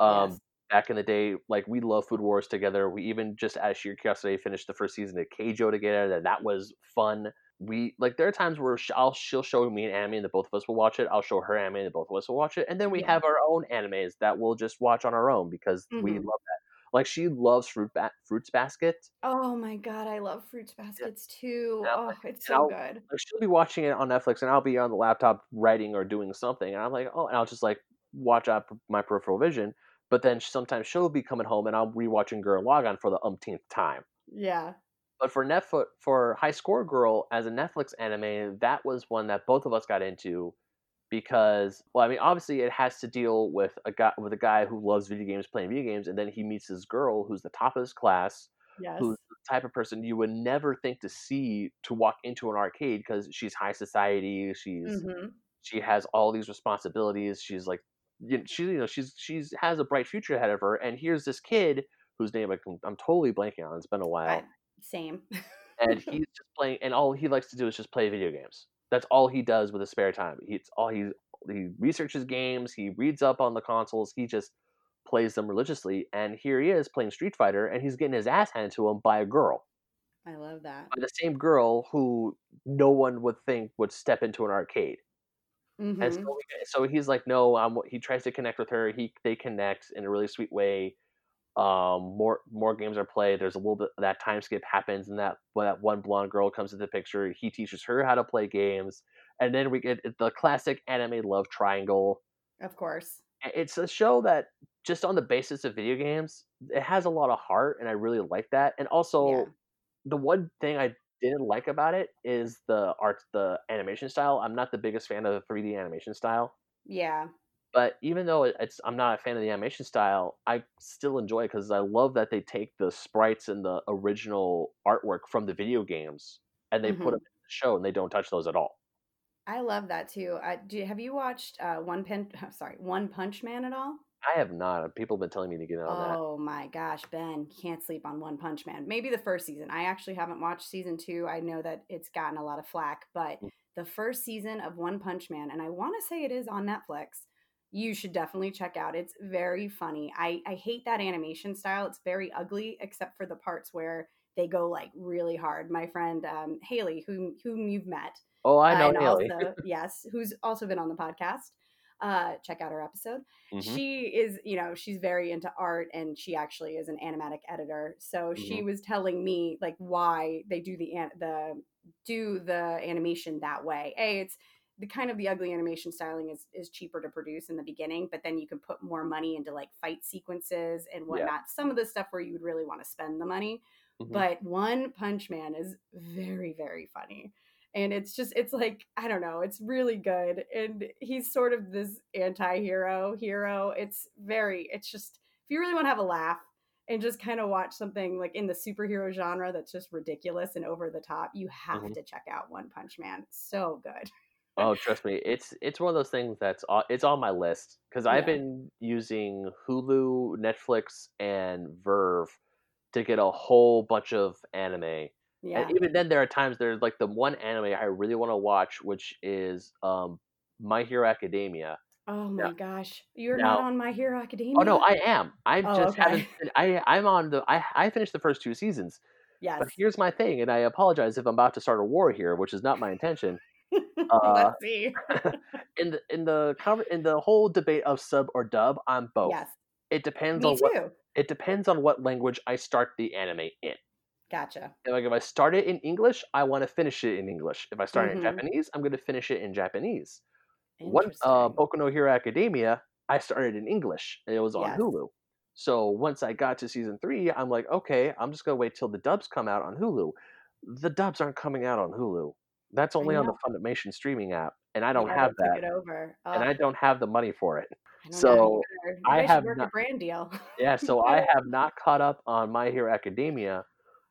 Um, Yes. back in the day, like we love Food Wars together. We even just out of sheer curiosity finished the first season of Keijo together. and that was fun. We like there are times where I'll she'll show me an anime and the both of us will watch it. I'll show her anime and the both of us will watch it, and then we Yeah. have our own animes that we'll just watch on our own because we Mhm. love that. Like she loves fruit ba- fruits basket. Oh my god, I love fruits baskets too. Yeah, Oh, like, it's so I'll- good. Like she'll be watching it on Netflix, and I'll be on the laptop writing or doing something, and I'm like, oh, and I'll just like watch out my peripheral vision. But then sometimes she'll be coming home, and I'm rewatching Gurren Lagann for the umpteenth time. Yeah. But for Netflix, for High Score Girl as a Netflix anime, that was one that both of us got into because, well, I mean, obviously it has to deal with a guy with a guy who loves video games, playing video games, and then he meets this girl who's the top of his class, Yes. who's the type of person you would never think to see to walk into an arcade because she's high society, she's hmm she has all these responsibilities, she's like, you know, she you know she's she's has a bright future ahead of her, and here's this kid whose name I can, I'm totally blanking on. It's been a while Same. [LAUGHS] and he's just playing and all he likes to do is just play video games. That's all he does with his spare time. He's all he he researches games he reads up on the consoles he just plays them religiously and here he is playing street fighter and he's getting his ass handed to him by a girl. I love that. by the same girl who no one would think would step into an arcade. Hmm and so, so he's like no I'm, he tries to connect with her he they connect in a really sweet way um more more games are played there's a little bit that time skip happens and that when that one blonde girl comes into the picture he teaches her how to play games and then we get the classic anime love triangle Of course. it's a show that just on the basis of video games it has a lot of heart and i really like that and also Yeah. the one thing i didn't like about it is the art the animation style i'm not the biggest fan of the 3d animation style Yeah. But even though it's I'm not a fan of the animation style, I still enjoy it because I love that they take the sprites and the original artwork from the video games and they put Mhm. them in the show and they don't touch those at all. I love that too. Uh, do, have you watched uh, One Pen? [LAUGHS] Sorry, One Punch Man at all? I have not. People have been telling me to get on that. Oh my gosh, Ben, can't sleep on One Punch Man. Maybe the first season. I actually haven't watched season two. I know that it's gotten a lot of flack, but Mm. the first season of One Punch Man, and I want to say it is on Netflix. You should definitely check out. It's very funny. I, I hate that animation style. It's very ugly, except for the parts where they go like really hard. My friend um, Haley, whom whom you've met, Oh, I uh, know and Haley. also [LAUGHS] yes, who's also been on the podcast. Uh, check out her episode. Mhm. She is, you know, she's very into art, and she actually is an animatic editor. So she Mm-hmm. was telling me like why they do the an- the do the animation that way. A, it's the kind of the ugly animation styling is is cheaper to produce in the beginning, but then you can put more money into like fight sequences and whatnot. Some of the stuff where you would really want to spend the money. Mhm. But One Punch Man is very, very funny. And it's just, it's like, I don't know, it's really good. And he's sort of this anti hero hero. It's very, it's just, if you really want to have a laugh and just kind of watch something like in the superhero genre that's just ridiculous and over the top, you have Mhm. to check out One Punch Man. So good. Oh, trust me, it's it's one of those things that's on, it's on my list because I've been using Hulu, Netflix, and VRV to get a whole bunch of anime. Yeah. And even then, there are times there's like the one anime I really want to watch, which is um, My Hero Academia. Oh my gosh. You're Now- not on My Hero Academia? Oh no, I am. I Oh, just haven't. I I'm on the. I I finished the first two seasons, Yes. but here's my thing, and I apologize if I'm about to start a war here, which is not my intention. [LAUGHS] uh, Let's see. [LAUGHS] [LAUGHS] in the in the in the whole debate of sub or dub, I'm both. Yes. It depends Me on what it depends on what language I start the anime in. Gotcha. And, Like if I start it in English, I want to finish it in English. If I start it in Mhm. Japanese, I'm going to finish it in Japanese. One uh. Boku no Hero Academia, I started in English. And it was on Yes. Hulu. So once I got to season three, I'm like, okay, I'm just gonna wait till the dubs come out on Hulu. The dubs aren't coming out on Hulu. That's only on the. Funimation streaming app, and I don't Yeah, have that, It over. and I don't have the money for it. I so. I have not- a brand deal. Yeah, so I [LAUGHS] have not caught up on My Hero Academia,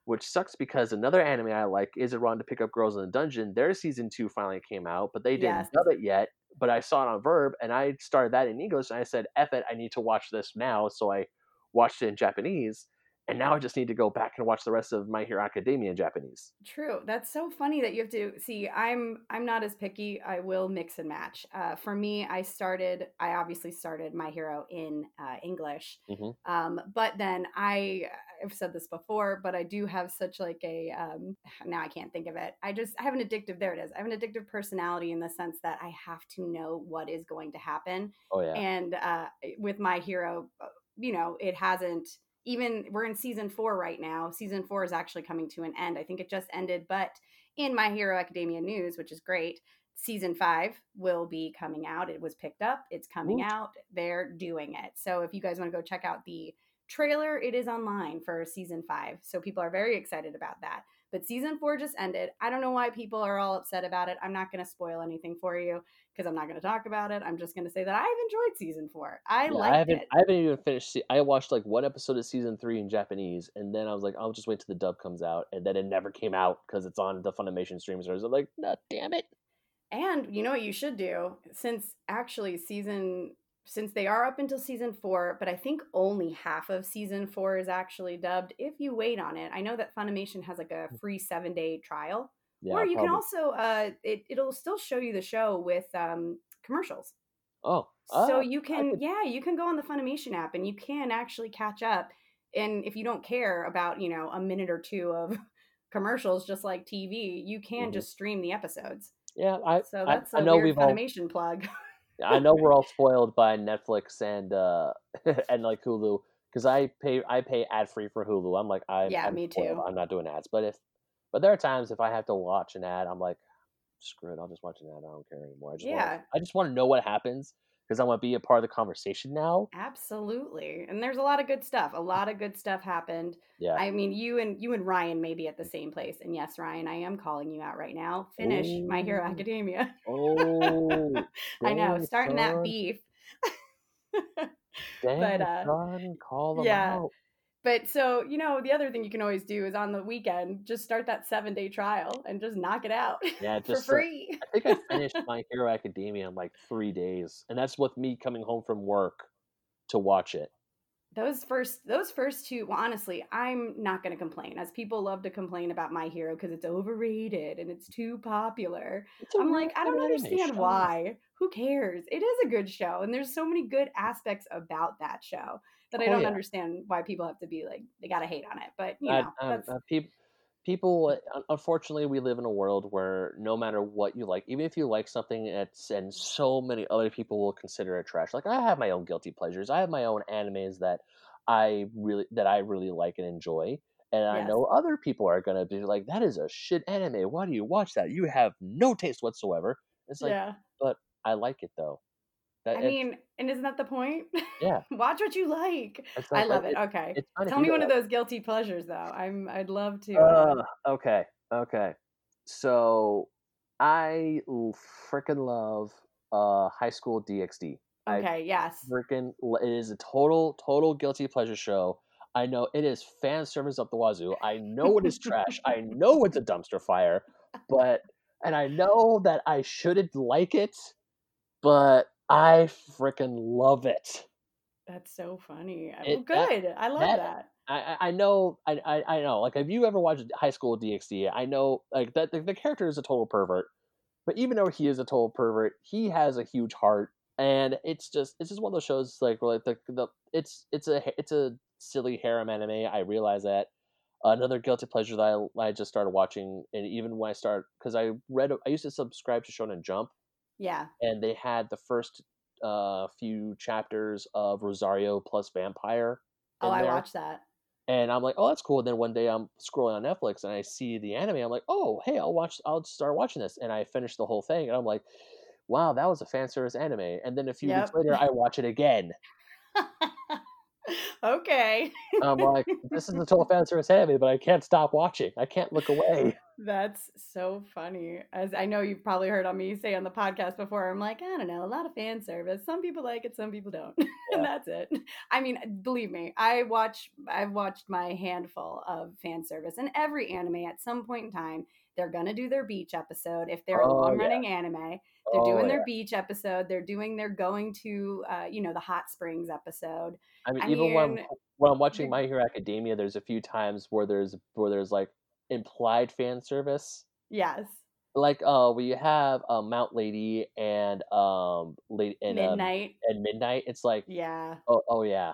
which sucks because another anime I like is Run to Pick Up Girls in the Dungeon. Their season two finally came out, but they didn't Yes. dub it yet. But I saw it on VRV, and I started that in English, and I said, "F it, I need to watch this now." So I watched it in Japanese, and now I just need to go back and watch the rest of My Hero Academia in Japanese. True. That's so funny that you have to see. I'm I'm not as picky. I will mix and match. Uh, for me, I started. I obviously started My Hero in uh, English, Mhm. um, but then I I've said this before, but I do have such like a um, [SIGHS] now I can't think of it. I just I have an addictive. There it is. I have an addictive personality in the sense that I have to know what is going to happen. Oh yeah, and uh, with my hero uh, you know it hasn't even we're in season four right now. Season four is actually coming to an end. I think it just ended but in my hero academia news which is great season five will be coming out. It was picked up. It's coming Woot. out. They're doing it. So if you guys want to go check out the trailer it is online for season five. So people are very excited about that but season four just ended i don't know why people are all upset about it i'm not going to spoil anything for you because I'm not going to talk about it. I'm just going to say that I've enjoyed season four. I Yeah, liked I haven't. it. I haven't even finished. I watched like one episode of season three in Japanese, and then I was like, I'll just wait till the dub comes out, and then it never came out because it's on the Funimation stream service. I'm like, no, damn it. And you know what you should do? Since actually season, since they are up until season four, but I think only half of season four is actually dubbed. If you wait on it, I know that Funimation has like a free seven day trial, Yeah, or you can also, uh, it, it'll still show you the show with um, commercials. Oh, so ah, you can could- yeah you can go on the funimation app and you can actually catch up and if you don't care about you know a minute or two of [LAUGHS] commercials just like tv you can Mhm. just stream the episodes yeah. I so that's I a know weird we've all- funimation plug [LAUGHS] I know we're all spoiled by Netflix and uh [LAUGHS] and like Hulu because I pay I pay ad free for Hulu. I'm like I Yeah, I'm me spoiled. too. I'm not doing ads, but if but there are times if I have to watch an ad, I'm like screw it. I'll just watch an ad. I don't care anymore. I just Yeah. wanna, I just want to know what happens because I want to be a part of the conversation now. absolutely and there's a lot of good stuff a lot of good stuff happened Yeah. i mean you and you and ryan may be at the same place and yes ryan i am calling you out right now finish my hero academia oh, [LAUGHS] i know starting that beef [LAUGHS] Dang, but, uh, son, call them yeah. out. But so, you know, the other thing you can always do is on the weekend, just start that seven day trial and just knock it out [LAUGHS] Yeah, for just uh, free. I think I [LAUGHS] finished My Hero Academia in like three days, and that's with me coming home from work to watch it. those first those first two well honestly i'm not going to complain as people love to complain about my hero because it's overrated and it's too popular It's i'm like i don't understand show. why who cares it is a good show and there's so many good aspects about that show that i Oh, don't yeah. understand why people have to be like they gotta hate on it but you know that's uh, peop- people unfortunately we live in a world where no matter what you like even if you like something it's and so many other people will consider it trash. Like i have my own guilty pleasures. I have my own animes that i really that i really like and enjoy and i know other people are going to be like that is a shit anime. Why do you watch that? You have no taste whatsoever. It's like yeah. but i like it though that i mean and isn't that the point Yeah. [LAUGHS] watch what you like i love it okay it's fine if tell me one of those guilty pleasures though i'm i'd love to uh, okay, okay. So I freaking love uh High School DxD. I okay yes freaking it is a total total guilty pleasure show. I know it is fan service up the wazoo. I know it is trash. I know it's a dumpster fire, but and I know that I shouldn't like it, but I freaking love it. That's so funny. I- It- well, that- good. I love that- that. I, I know I, I I know like have you ever watched High School DxD? I know like that the, the character is a total pervert, but even though he is a total pervert, he has a huge heart, and it's just it's just one of those shows like where like the the it's it's a it's a silly harem anime. I realize that. Another guilty pleasure that I, I just started watching, and even when I start because I read I used to subscribe to Shonen Jump, Yeah. and they had the first uh few chapters of Rosario plus Vampire. Oh, I there. watched that. And I'm like, oh, that's cool. And then one day I'm scrolling on Netflix and I see the anime. I'm like, oh, hey, I'll watch. I'll start watching this. And I finished the whole thing. And I'm like, wow, that was a fan service anime. And then a few weeks later, I watch it again. [LAUGHS] okay. I'm like, this is a total fan service anime, but I can't stop watching. I can't look away. That's so funny. As I know you've probably heard on me say on the podcast before, I'm like, I don't know, a lot of fan service. Some people like it, some people don't. [LAUGHS] Yeah. and that's it. I mean, believe me, I watch I've watched my handful of fan service and every anime at some point in time, they're gonna do their beach episode. If they're a Oh, yeah. long running anime, they're Oh, doing yeah. their beach episode, they're doing their going to uh, you know, the hot springs episode. I mean, I even when I'm, mean, when I'm watching My Hero Academia, there's a few times where there's where there's like implied fan service. Yes. Like, uh, we have uh, Mount Lady and um, late and um, Midnight. and Midnight. It's like, Yeah. oh, oh yeah,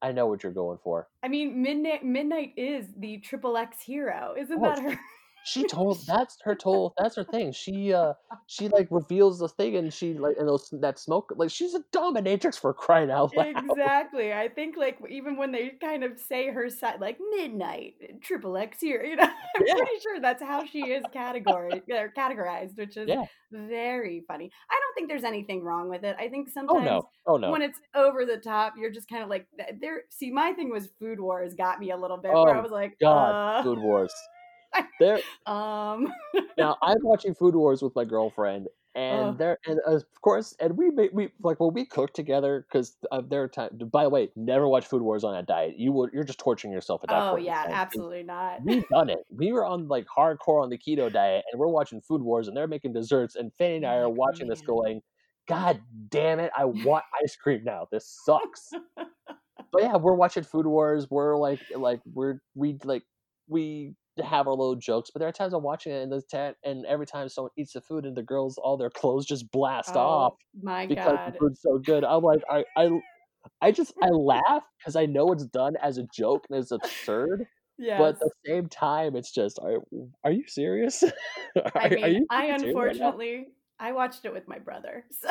I know what you're going for. I mean, Midnight Midnight is the triple X hero. Isn't Oh, that her? [LAUGHS] She told [LAUGHS] that's her told that's her thing. She uh she like reveals the thing and she like and those that smoke like she's a dominatrix for crying out [LAUGHS] loud. exactly. I think like even when they kind of say her side, like Midnight Triple X hero, you know, [LAUGHS] I'm Yeah. pretty sure that's how she is category or categorized, which is Yeah. very funny. I don't think there's anything wrong with it. I think sometimes Oh sometimes no. Oh no. when it's over the top, you're just kind of like there. See, my thing was Food Wars got me a little bit where I Oh, was like, God, uh, Food Wars. There [LAUGHS] um, now I'm watching Food Wars with my girlfriend and Ugh. there and of course and we we like when we cook together because uh, there are times by the way never watch Food Wars on a diet you will you're just torturing yourself at that oh point in yeah, absolutely not. We've done it. We were on like hardcore on the keto diet, and we're watching Food Wars, and they're making desserts, and Fanny and I are like, watching this, going, "God damn it! I want ice cream now. This sucks." [LAUGHS] but yeah, we're watching Food Wars. We're like, like we're we like we have our little jokes, but there are times I'm watching it, and the tent, and every time someone eats the food, and the girls, all their clothes just blast oh off Oh my because god. the food's so good. I'm like, I, I, I just I laugh because I know it's done as a joke and it's absurd. [LAUGHS] Yes. But at the same time, it's just, are, are you serious? [LAUGHS] are, I mean, are you I serious right unfortunately I watched it with my brother, [LAUGHS] so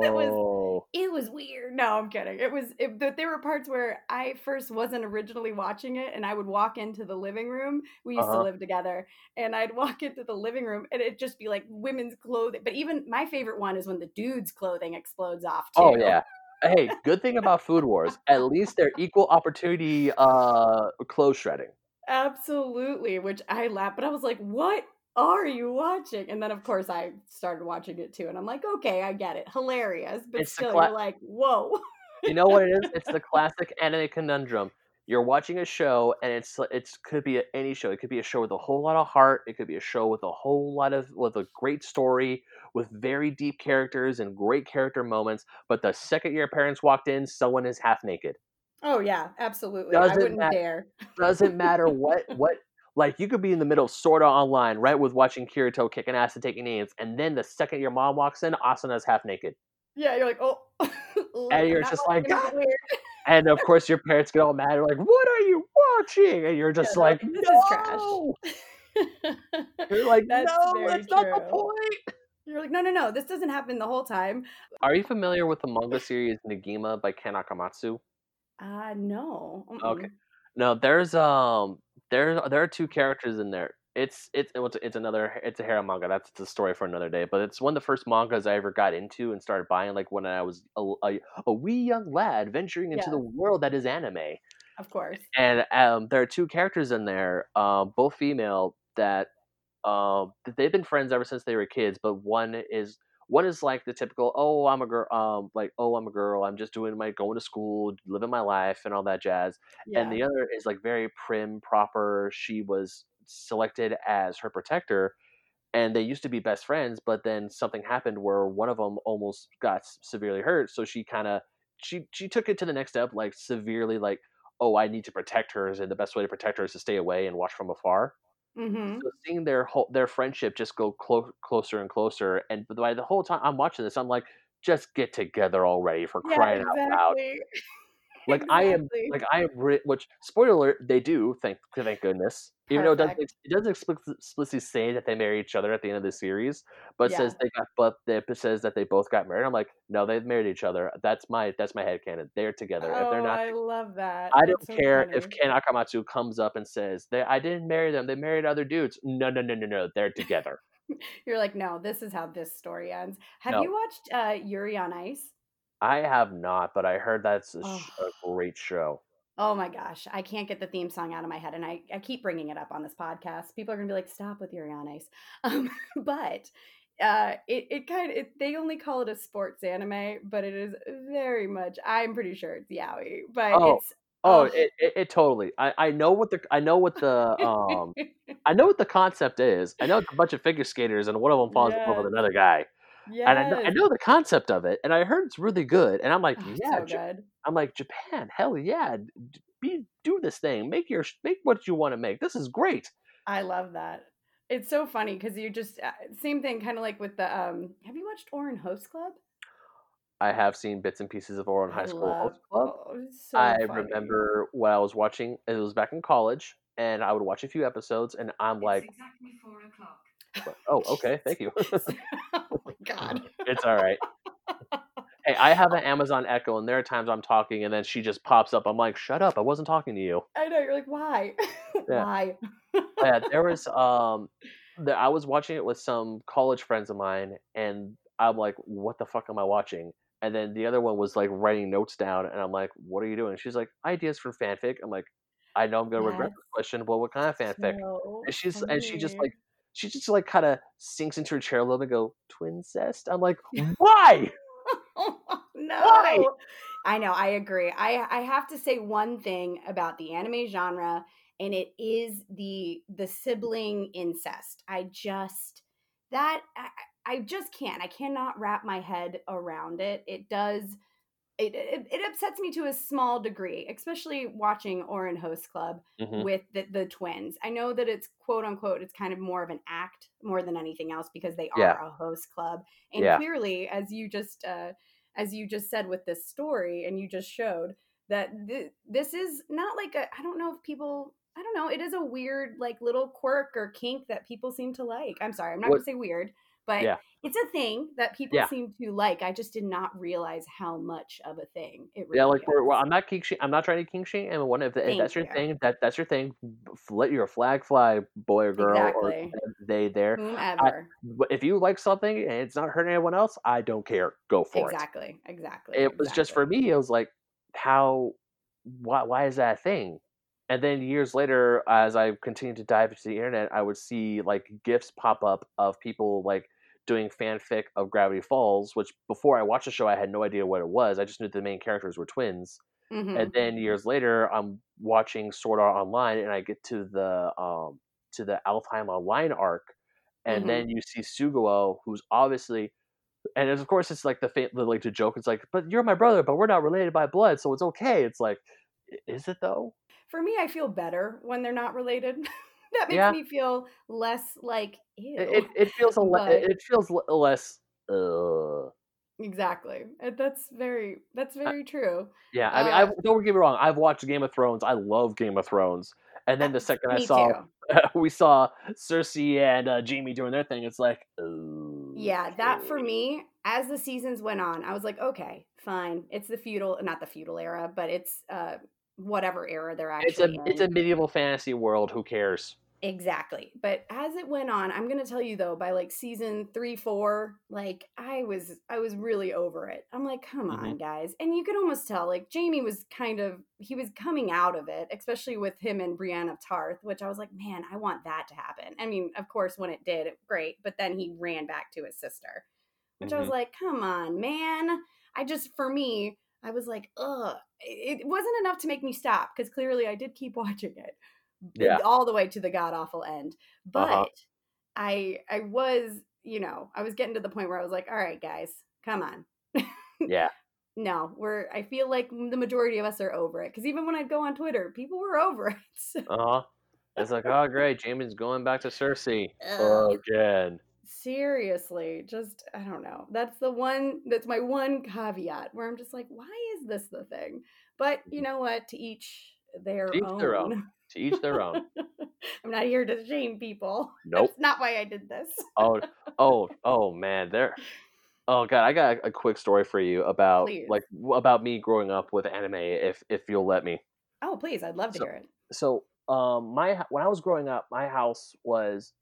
it was Oh, it was weird. No, I'm kidding. It was it, there were parts where I first wasn't originally watching it, and I would walk into the living room. We used Uh-huh. to live together, and I'd walk into the living room, and it'd just be like women's clothing. But even my favorite one is when the dude's clothing explodes off too. oh yeah. Hey, good thing about Food Wars. [LAUGHS] At least they're equal opportunity uh, clothes shredding. absolutely. Which I laughed, but I was like, "What are you watching?" And then of course I started watching it too, and I'm like, "Okay, I get it, hilarious." But It's still, cla- you're like, "Whoa." You know what it is? It's [LAUGHS] the classic anime conundrum. You're watching a show, and it's it's could be any show. It could be a show with a whole lot of heart. It could be a show with a whole lot of with a great story, with very deep characters and great character moments. But the second your parents walked in, someone is half naked. Oh yeah, absolutely. I Doesn't wouldn't matter. dare. Doesn't matter what [LAUGHS] what like you could be in the middle of Sword Art Online, right, with watching Kirito kicking ass and taking names, and then the second your mom walks in, Asuna's half naked. Yeah, you're like, oh. [LAUGHS] And you're just like, "God!" And of course your parents get all mad, they're like, What are you watching? And you're just they're like, "This No! is trash." [LAUGHS] You're like, That's No, that's not the point. You're like, no, no, no. This doesn't happen the whole time. Are you familiar with the manga series Negima by Ken Akamatsu? Uh no. Okay. Mm-mm. No, there's um there's there are two characters in there. It's it's it's, another it's a harem manga. That's the story for another day. But it's one of the first mangas I ever got into and started buying, like when I was a, a, a wee young lad venturing into Yeah. the world that is anime. Of course. And um, there are two characters in there, um, both female, that um, that they've been friends ever since they were kids. But one is one is like the typical, oh, I'm a girl, um, like oh, I'm a girl. I'm just doing my going to school, living my life, and all that jazz Yeah. and the other is like very prim proper she was selected as her protector and they used to be best friends but then something happened where one of them almost got severely hurt so she kind of she she took it to the next step like severely like oh i need to protect her and the best way to protect her is to stay away and watch from afar mm-hmm. so seeing their whole their friendship just go clo- closer and closer and by the whole time i'm watching this i'm like just get together already for Yeah, crying out loud exactly. like [LAUGHS] I am, like I am. Re- which spoiler alert, they do. Thank, thank goodness. Even though it doesn't, it doesn't explicitly say that they marry each other at the end of the series, but it says they got, but it says that they both got married. I'm like, no, they've married each other. That's my, that's my head headcanon. They're together. if they're Oh, not, I love that. I don't so care if. Ken Akamatsu comes up and says they, I didn't marry them. They married other dudes. No, no, no, no, no. They're together. [LAUGHS] You're like, no, this is how this story ends. Have No. you watched uh, Yuri on Ice? I have not, but I heard that's a, Oh. a great show. Oh my gosh, I can't get the theme song out of my head, and I, I keep bringing it up on this podcast. People are gonna be like, "Stop with on Ice," [LAUGHS] um, but uh, it it kind of they only call it a sports anime, but it is very much. I'm pretty sure it's yaoi, but Oh, it's Oh, it, it, it totally. I, I know what the I know what the um [LAUGHS] I know what the concept is. I know it's a bunch of figure skaters and one of them falls in love with another guy. Yes, And I know, I know the concept of it, and I heard it's really good. And I'm like, Oh, yeah, so good. I'm like Japan, hell yeah, be do this thing, make your make what you want to make. This is great. I love that. It's so funny because you just uh, same thing, kind of like with the. um Have you watched Ouran Host Club? I have seen bits and pieces of Ouran I High School love- Host Club. oh, so I funny. remember when I was watching. It was back in college, and I would watch a few episodes, and I'm like, exactly four o'clock. Oh, okay, thank you. [LAUGHS] [LAUGHS] oh my god. It's all right. hey, I have an Amazon Echo, and there are times I'm talking, and then she just pops up. I'm like, "Shut up! I wasn't talking to you." I know you're like, why? [LAUGHS] Yeah. why? Yeah, there was um, there, I was watching it with some college friends of mine, and I'm like, "What the fuck am I watching?" And then the other one was like writing notes down, and I'm like, "What are you doing?" She's like, "Ideas for fanfic." I'm like, "I know I'm gonna regret That's this question, but what kind of fanfic?" So and she's and she just like she just like kind of sinks into her chair a little bit, and go twin cest. I'm like, [LAUGHS] [LAUGHS] why? no. I know, I agree. I I have to say one thing about the anime genre and it is the the sibling incest. I just that I, I just can't. I cannot wrap my head around it. It does it, it, it upsets me to a small degree, especially watching Ouran Host Club Mhm. with the, the twins. I know that it's quote unquote, it's kind of more of an act more than anything else because they are Yeah. a host club. And Yeah. clearly, as you just uh, as you just said with this story, and you just showed that th- this is not like a. I don't know if people. I don't know. It is a weird, like, little quirk or kink that people seem to like. I'm sorry, I'm not What- gonna say weird, but Yeah. It's a thing that people Yeah. seem to like. I just did not realize how much of a thing it really Yeah, like well, I'm not king. I'm not trying to king shame. And one if, if that's your you. thing, that that's your thing. Let your flag fly, boy or girl, Exactly. or they there. Whomever. But if you like something and it's not hurting anyone else, I don't care. Go for it. Exactly. Exactly. it. Was just for me. It was like, how, why, why is that a thing? And then years later, as I continued to dive into the internet, I would see like gifs pop up of people like doing fanfic of Gravity Falls, which before I watched the show, I had no idea what it was. I just knew the main characters were twins. Mhm. And then years later, I'm watching Sword Art Online, and I get to the um to the Alfheim Online arc, and Mhm. then you see Suguha, who's obviously, and of course it's like the, fa- the like the joke. It's like, but you're my brother, but we're not related by blood, so it's okay. It's like Is it though? For me, I feel better when they're not related. [LAUGHS] that makes Yeah. me feel less like ew. It, it, feels a le- it feels less. Uh, exactly. Uh, That's very that's very true. yeah, I mean, I Uh, don't get me wrong. I've watched Game of Thrones. I love Game of Thrones. And then the second I saw [LAUGHS] we saw Cersei and uh, Jaime doing their thing, it's like, Yeah, that for me, as the seasons went on, I was like, okay, fine. It's the feudal, not the feudal era, but it's uh whatever era they're It's a actually in. it's a medieval fantasy world. Who cares? Exactly. But as it went on, I'm going to tell you though, by like season 3, 4, like I was I was really over it. I'm like, come Mhm. on, guys. And you could almost tell like Jaime was kind of he was coming out of it, especially with him and Brienne of Tarth, which I was like, man, I want that to happen. I mean, of course when it did, great, but then he ran back to his sister. Which I was Mhm. like, come on, man. I just for me, I was like, ugh. It wasn't enough to make me stop because clearly I did keep [LAUGHS] watching it Yeah. all the way to the god awful end. But Uh-huh. I I was, you know, I was getting to the point where I was like, all right, guys, come on. Yeah. [LAUGHS] No, we're I feel like the majority of us are over it. Because even when I'd go on Twitter, people were [LAUGHS] over it. So, Uh huh. It's like, oh great, Jaime's going back to Cersei Ugh. again. Seriously, just I don't know. That's the one that's my one caveat where I'm just like, why is this the thing? But you know what? To each their To each own. their own. To each their own. [LAUGHS] I'm not here to shame people. [LAUGHS] Nope. That's not why I did this. Oh, [LAUGHS] oh, oh man, there. Oh god, I got a, quick story for you about Please. like about me growing up with anime. If if you'll let me. Oh, please, I'd love to So- hear it. so um my when i was growing up my house was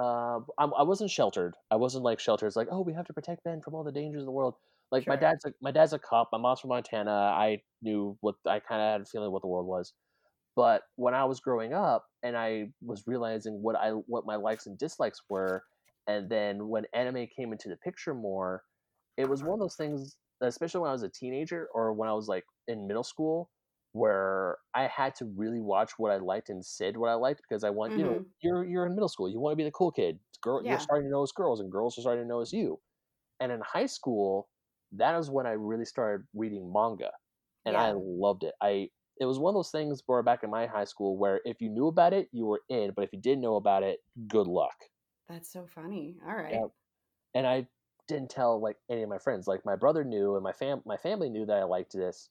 uh I, I wasn't sheltered. I wasn't like sheltered. It's like oh we have to protect men from all the dangers of the world. Like my dad's a, my dad's a cop. My mom's from montana. I knew what i kind of had a feeling what the world was. But when i was growing up and i was realizing what i what my likes and dislikes were and then when anime came into the picture more it was one of those things especially when i was a teenager or when i was like in middle school where I had to really watch what I liked and said what I liked because I want you know Mhm. you're you're in middle school you want to be the cool kid girl Yeah. you're starting to notice girls and girls are starting to notice you and in high school that is when I really started reading manga and I loved it I it was one of those things where back in my high school where if you knew about it you were in but if you didn't know about it good luck That's so funny. All right. And I didn't tell like any of my friends. Like my brother knew, and my fam my family knew that I liked this.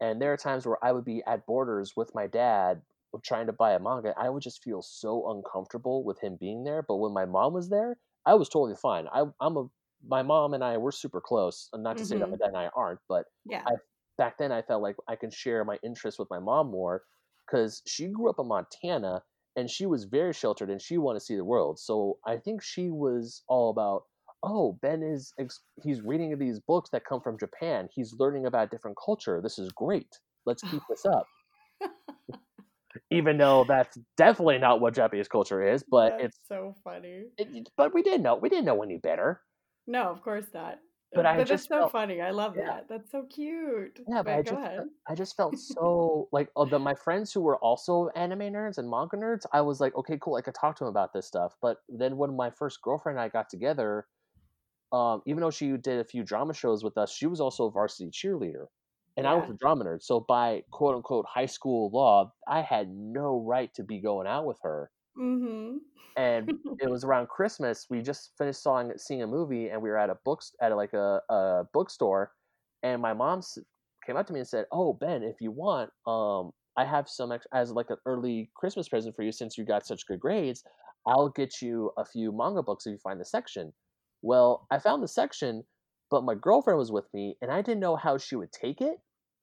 And there are times where I would be at Borders with my dad trying to buy a manga. I would just feel so uncomfortable with him being there. But when my mom was there, I was totally fine. I, I'm a my mom and I were super close. And not to say that my mm-hmm. dad and I aren't, but Yeah. I- back then I felt like I can share my interests with my mom more because she grew up in Montana and she was very sheltered and she wanted to see the world. So I think she was all about, oh, Ben is he's reading these books that come from Japan. He's learning about different culture. This is great. Let's keep this up. [LAUGHS] Even though that's definitely not what Japanese culture is, but That's it's so funny. it, but we didn't know we didn't know any better. No, of course not. But I that's just so felt- funny. I love Yeah. that. That's so cute. Yeah, but I go just ahead. felt- I just felt [LAUGHS] so like oh, the, my friends who were also anime nerds and manga nerds. I was like, okay, cool. I could talk to them about this stuff. But then when my first girlfriend and I got together, um, even though she did a few drama shows with us, she was also a varsity cheerleader, and I was a drama nerd. So by quote unquote high school law, I had no right to be going out with her. Mm-hmm. And [LAUGHS] it was around Christmas. We just finished sawing, seeing a movie, and we were at a books at like a, a bookstore, and my mom came up to me and said, "Oh, Ben, if you want, um, I have some ex- as like an early Christmas present for you since you got such good grades. I'll get you a few manga books if you find the section." Well, I found the section, but my girlfriend was with me, and I didn't know how she would take it.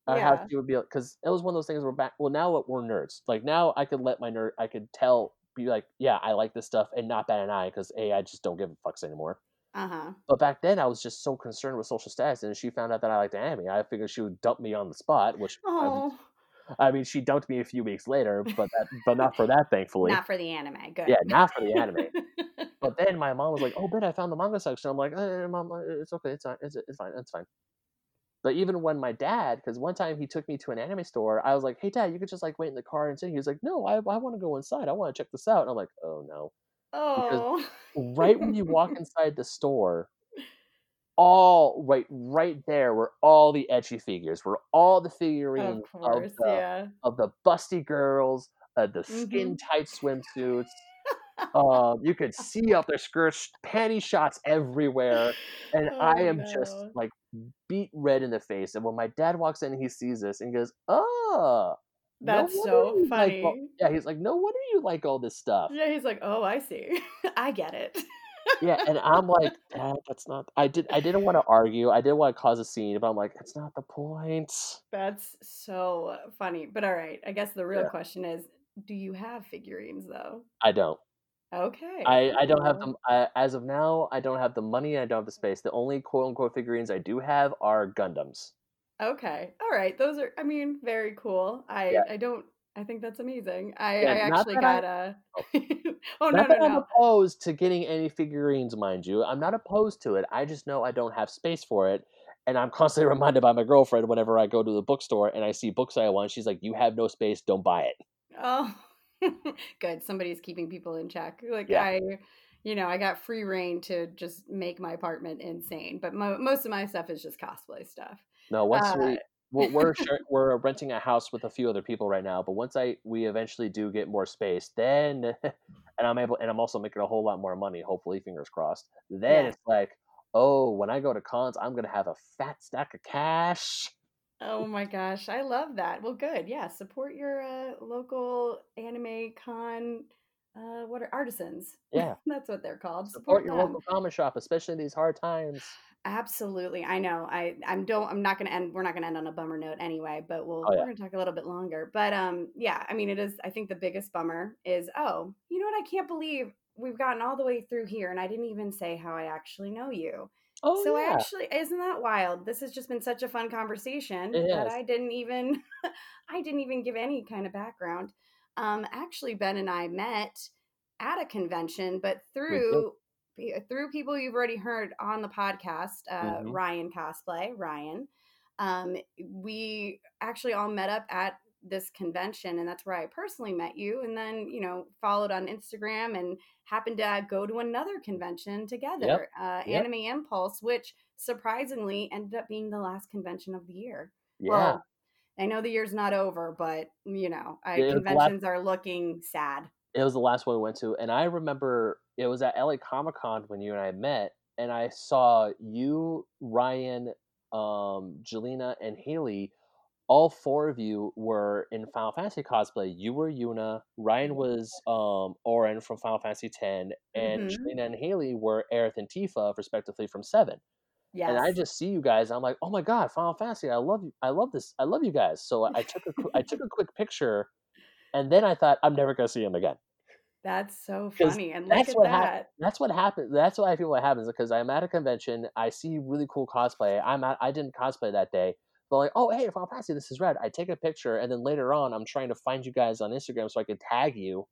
Or how she would be because it was one of those things where back well now we're nerds like now I could let my nerd I could tell be like yeah I like this stuff and not bat an eye because a I just don't give a fucks anymore Uh-huh. but back then I was just so concerned with social status and she found out that I liked anime I figured she would dump me on the spot which Oh, I mean she dumped me a few weeks later but that but not for that thankfully not for the anime. Good. yeah not for the anime [LAUGHS] but then my mom was like, "Oh, Ben, I found the manga section." I'm like, eh, "Mom, uh, it's okay. It's fine. It's, it's fine. It's fine." But even when my dad, because one time he took me to an anime store, I was like, "Hey, Dad, you could just like wait in the car and sit." He was like, "No, I, I want to go inside. I want to check this out." And I'm like, "Oh no!" oh. Right when you walk [LAUGHS] inside the store, all right right there were all the ecchi figures, were all the figurines Of of, the yeah. of the busty girls, uh, the skin Mhm. tight swimsuits. [LAUGHS] Um, you could see up their skirts, panty shots everywhere, and I Oh, am just like beat red in the face. And when my dad walks in, he sees this and he goes, "Oh, That's wonder so you like all." funny. Yeah, he's like, "No wonder you like all this stuff." Yeah, he's like, "Oh, I see. [LAUGHS] I get it." Yeah, and I'm like, "Dad, that's not." I did. I didn't want to argue. I didn't want to cause a scene, but I'm like, "That's not the point." That's so funny. But all right, I guess the real Yeah, question is, do you have figurines though? I don't. Okay, I I don't have them. I, as of now, I don't have the money. I don't have the space. The only quote unquote figurines I do have are Gundams. Okay. All right. Those are I mean, very cool. I Yeah, I don't I think that's amazing. I yeah. I actually got a oh, [LAUGHS] Oh, no, no, that I'm no. opposed to getting any figurines, mind you. I'm not opposed to it. I just know I don't have space for it. And I'm [LAUGHS] constantly reminded by my girlfriend whenever I go to the bookstore and I see books I want. She's like, "You have no space. Don't buy it." Oh, [LAUGHS] good. Somebody's keeping people in check. Like Yeah, I, you know, I got free reign to just make my apartment insane. But mo- most of my stuff is just cosplay stuff. no. Once Uh, we we're we're, [LAUGHS] we're renting a house with a few other people right now, but once I we eventually do get more space, then [LAUGHS] and I'm able and I'm also making a whole lot more money. Hopefully, fingers crossed. Then yes. it's like, oh, when I go to cons, I'm gonna have a fat stack of cash. Oh my gosh, I love that. Well, good. Yeah, support your uh, local anime con. Uh, what are artisans? Yeah, [LAUGHS] That's what they're called. support Support your them. local comic shop, especially in these hard times. Absolutely. I know. I I'm don't I'm not going to end we're not going to end on a bummer note anyway, but we'll Oh we're going to talk a little bit longer. But um yeah, I mean it is I think the biggest bummer is oh, you know what? I can't believe we've gotten all the way through here and I didn't even say how I actually know you. oh So I actually isn't that wild? This has just been such a fun conversation it that is. I didn't even [LAUGHS] I didn't even give any kind of background. Um actually Ben and I met at a convention, but through through people you've already heard on the podcast, uh, hmm Ryan Cosplay, Ryan. Um, we actually all met up at this convention, and that's where I personally met you. And then, you know, followed on Instagram and happened to go to another convention Yep, together, uh, yep, Anime Impulse, which surprisingly ended up being the last convention of the year. yeah. Well, I know the year's not over, but you know, I, the last. conventions are looking sad. It was the last one we went to, and I remember it was at LA Comic Con when you and I met, and I saw you, Ryan, um, Jelena, and Haley. All four of you were in Final Fantasy cosplay. You were Yuna, Ryan was um, Auron from Final Fantasy X, and Jelena and Haley were Aerith and Tifa, respectively, from Seven. And I just see you guys. I'm like, oh my god, Final Fantasy! I love you. I love this. I love you guys. So I took a I took a quick picture, and then I thought I'm never gonna see him again That's so funny. And look that's at what that. That's what happened. That's why I feel what happens because I'm at a convention. I see really cool cosplay. I'm at. I didn't cosplay that day, but like, oh hey, Final Fantasy, this is red. I take a picture, and then later on, I'm trying to find you guys on Instagram so I can tag you,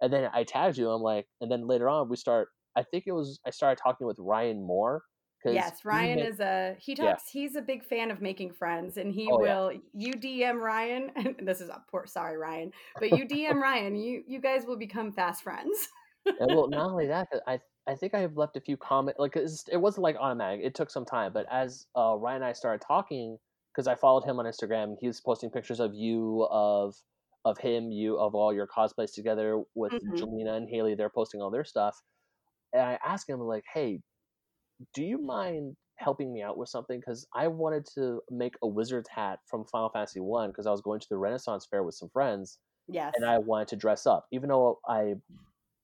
and then I tagged you. I'm like, and then later on, we start. I think it was I started talking with Ryan Moore Yes, Ryan is a he Yeah. talks he's a big fan of making friends and he Oh yeah. will you DM Ryan [LAUGHS] and this is a poor sorry Ryan, but you DM Ryan, you you guys will become fast friends. And well, [LAUGHS] not only that, 'cause I I think I have left a few comment like it wasn't like automatic. It took some time, but as uh, Ryan and I started talking, because I followed him on Instagram, he was posting pictures of you, of of him, you, of all your cosplays together with hmm Jelena and Haley. They're posting all their stuff, and I asked him like, "Hey, do you mind helping me out with something? Because I wanted to make a wizard's hat from Final Fantasy One because I was going to the Renaissance Fair with some friends, Yes. and I wanted to dress up, even though I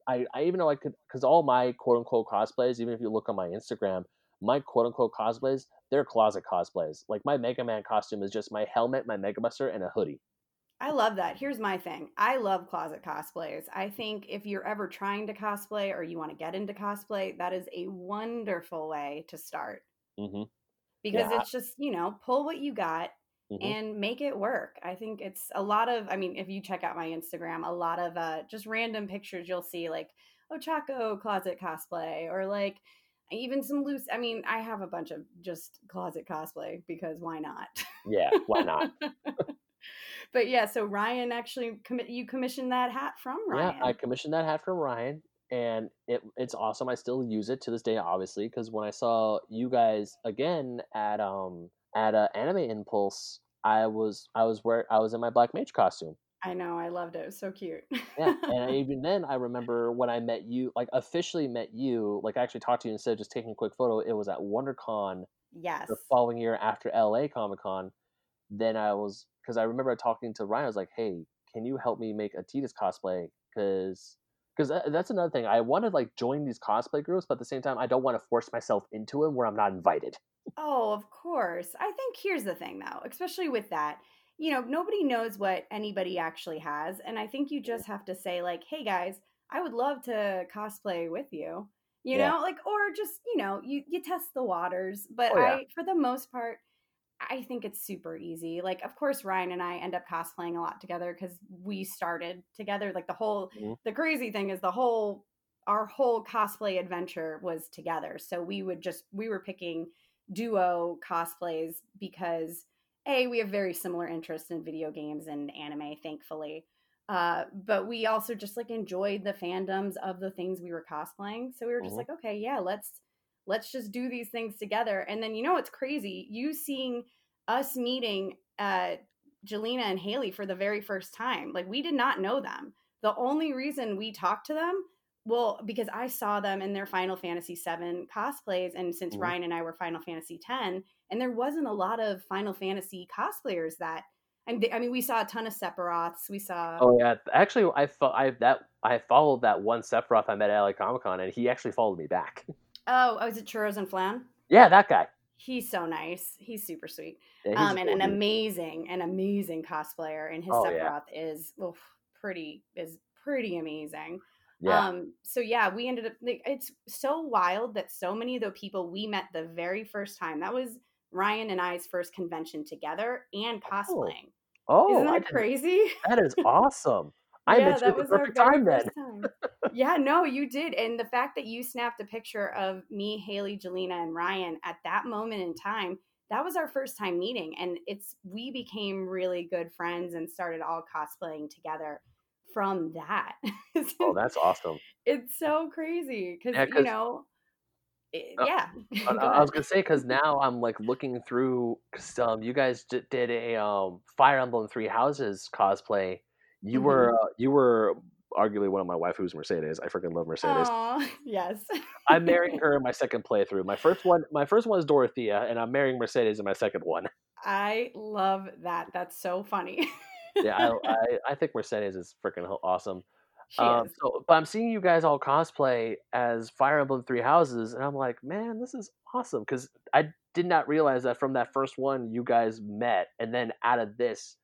I, I even though I could, because all my quote unquote cosplays, even if you look on my Instagram, my quote unquote cosplays, they're closet cosplays. Like my Mega Man costume is just my helmet, my Mega Buster, and a hoodie. I love that. Here's my thing. I love closet cosplays. I think if you're ever trying to cosplay or you want to get into cosplay, that is a wonderful way to start hmm because Yeah. it's just, you know, pull what you got hmm and make it work. I think it's a lot of I mean, if you check out my Instagram, a lot of uh just random pictures you'll see like Ochako closet cosplay or like even some loose I mean, I have a bunch of just closet cosplay because why not? Yeah. Why not? [LAUGHS] but yeah, so Ryan actually commit you commissioned that hat from Ryan. Yeah. I commissioned that hat from Ryan, and it it's awesome. I still use it to this day, obviously, because when I saw you guys again at um at uh, Anime Impulse, I was I was where I was in my Black Mage costume. I know, I loved it. It was so cute. yeah, [LAUGHS] and even then, I remember when I met you, like officially met you, like I actually talked to you instead of just taking a quick photo. It was at WonderCon. Yes. The following year after LA Comic Con, then I was because I remember talking to Ryan. I was like, "Hey, can you help me make a Tidus cosplay?" Because because that's another thing. I want to like join these cosplay groups, but at the same time, I don't want to force myself into them where I'm not invited. Oh, of course. I think here's the thing, though, especially with that you know, nobody knows what anybody actually has. And I think you just have to say, like, hey guys, I would love to cosplay with you. You yeah. know, like, or just, you know, you, you test the waters. But oh, yeah. I, for the most part, I think it's super easy. Like, of course, Ryan and I end up cosplaying a lot together because we started together. Like, the whole, mm-hmm. the crazy thing is the whole, our whole cosplay adventure was together. So we would just, we were picking duo cosplays because a we have very similar interests in video games and anime thankfully uh, but we also just like enjoyed the fandoms of the things we were cosplaying so we were just mm-hmm. like okay yeah let's let's just do these things together and then you know what's crazy you seeing us meeting uh jelena and haley for the very first time like we did not know them the only reason we talked to them well because i saw them in their final fantasy 7 cosplays and since mm-hmm. ryan and i were final fantasy 10 and there wasn't a lot of final fantasy cosplayers that. I mean, we saw a ton of Sephiroths. We saw. Oh yeah, actually, I fo- I that I followed that one Sephiroth I met at LA Comic Con, and he actually followed me back. [LAUGHS] Oh, was oh, it Churros and Flan? Yeah, that guy. He's so nice. He's super sweet. Yeah, um, and an amazing, an amazing cosplayer. And his oh, Sephiroth yeah. is oof, pretty is pretty amazing. Yeah. Um, so yeah, we ended up like, it's so wild that so many of the people we met the very first time, that was Ryan and I's first convention together and oh. cosplaying. Oh, isn't that crazy? That is [LAUGHS] awesome. I yeah, that was our time then. Time. yeah, no, you did. And the fact that you snapped a picture of me, Haley, Jelena, and Ryan at that moment in time, that was our first time meeting. And it's we became really good friends and started all cosplaying together from that. oh, [LAUGHS] that's awesome. It's so crazy because, yeah, you know, it, uh, yeah. [LAUGHS] I, I was gonna say because now I'm like looking through because um, you guys d- did a um, Fire Emblem Three Houses cosplay. You mm-hmm. were uh, you were arguably one of my waifus, Mercedes. I freaking love Mercedes. Aww, [LAUGHS] yes. I'm marrying [LAUGHS] her in my second playthrough. My first one, my first one is Dorothea, and I'm marrying Mercedes in my second one. I love that. That's so funny. yeah, I, [LAUGHS] I, I think Mercedes is freaking awesome. Um, so, but I'm seeing you guys all cosplay as Fire Emblem Three Houses, and I'm like, man, this is awesome because I did not realize that from that first one you guys met, and then out of this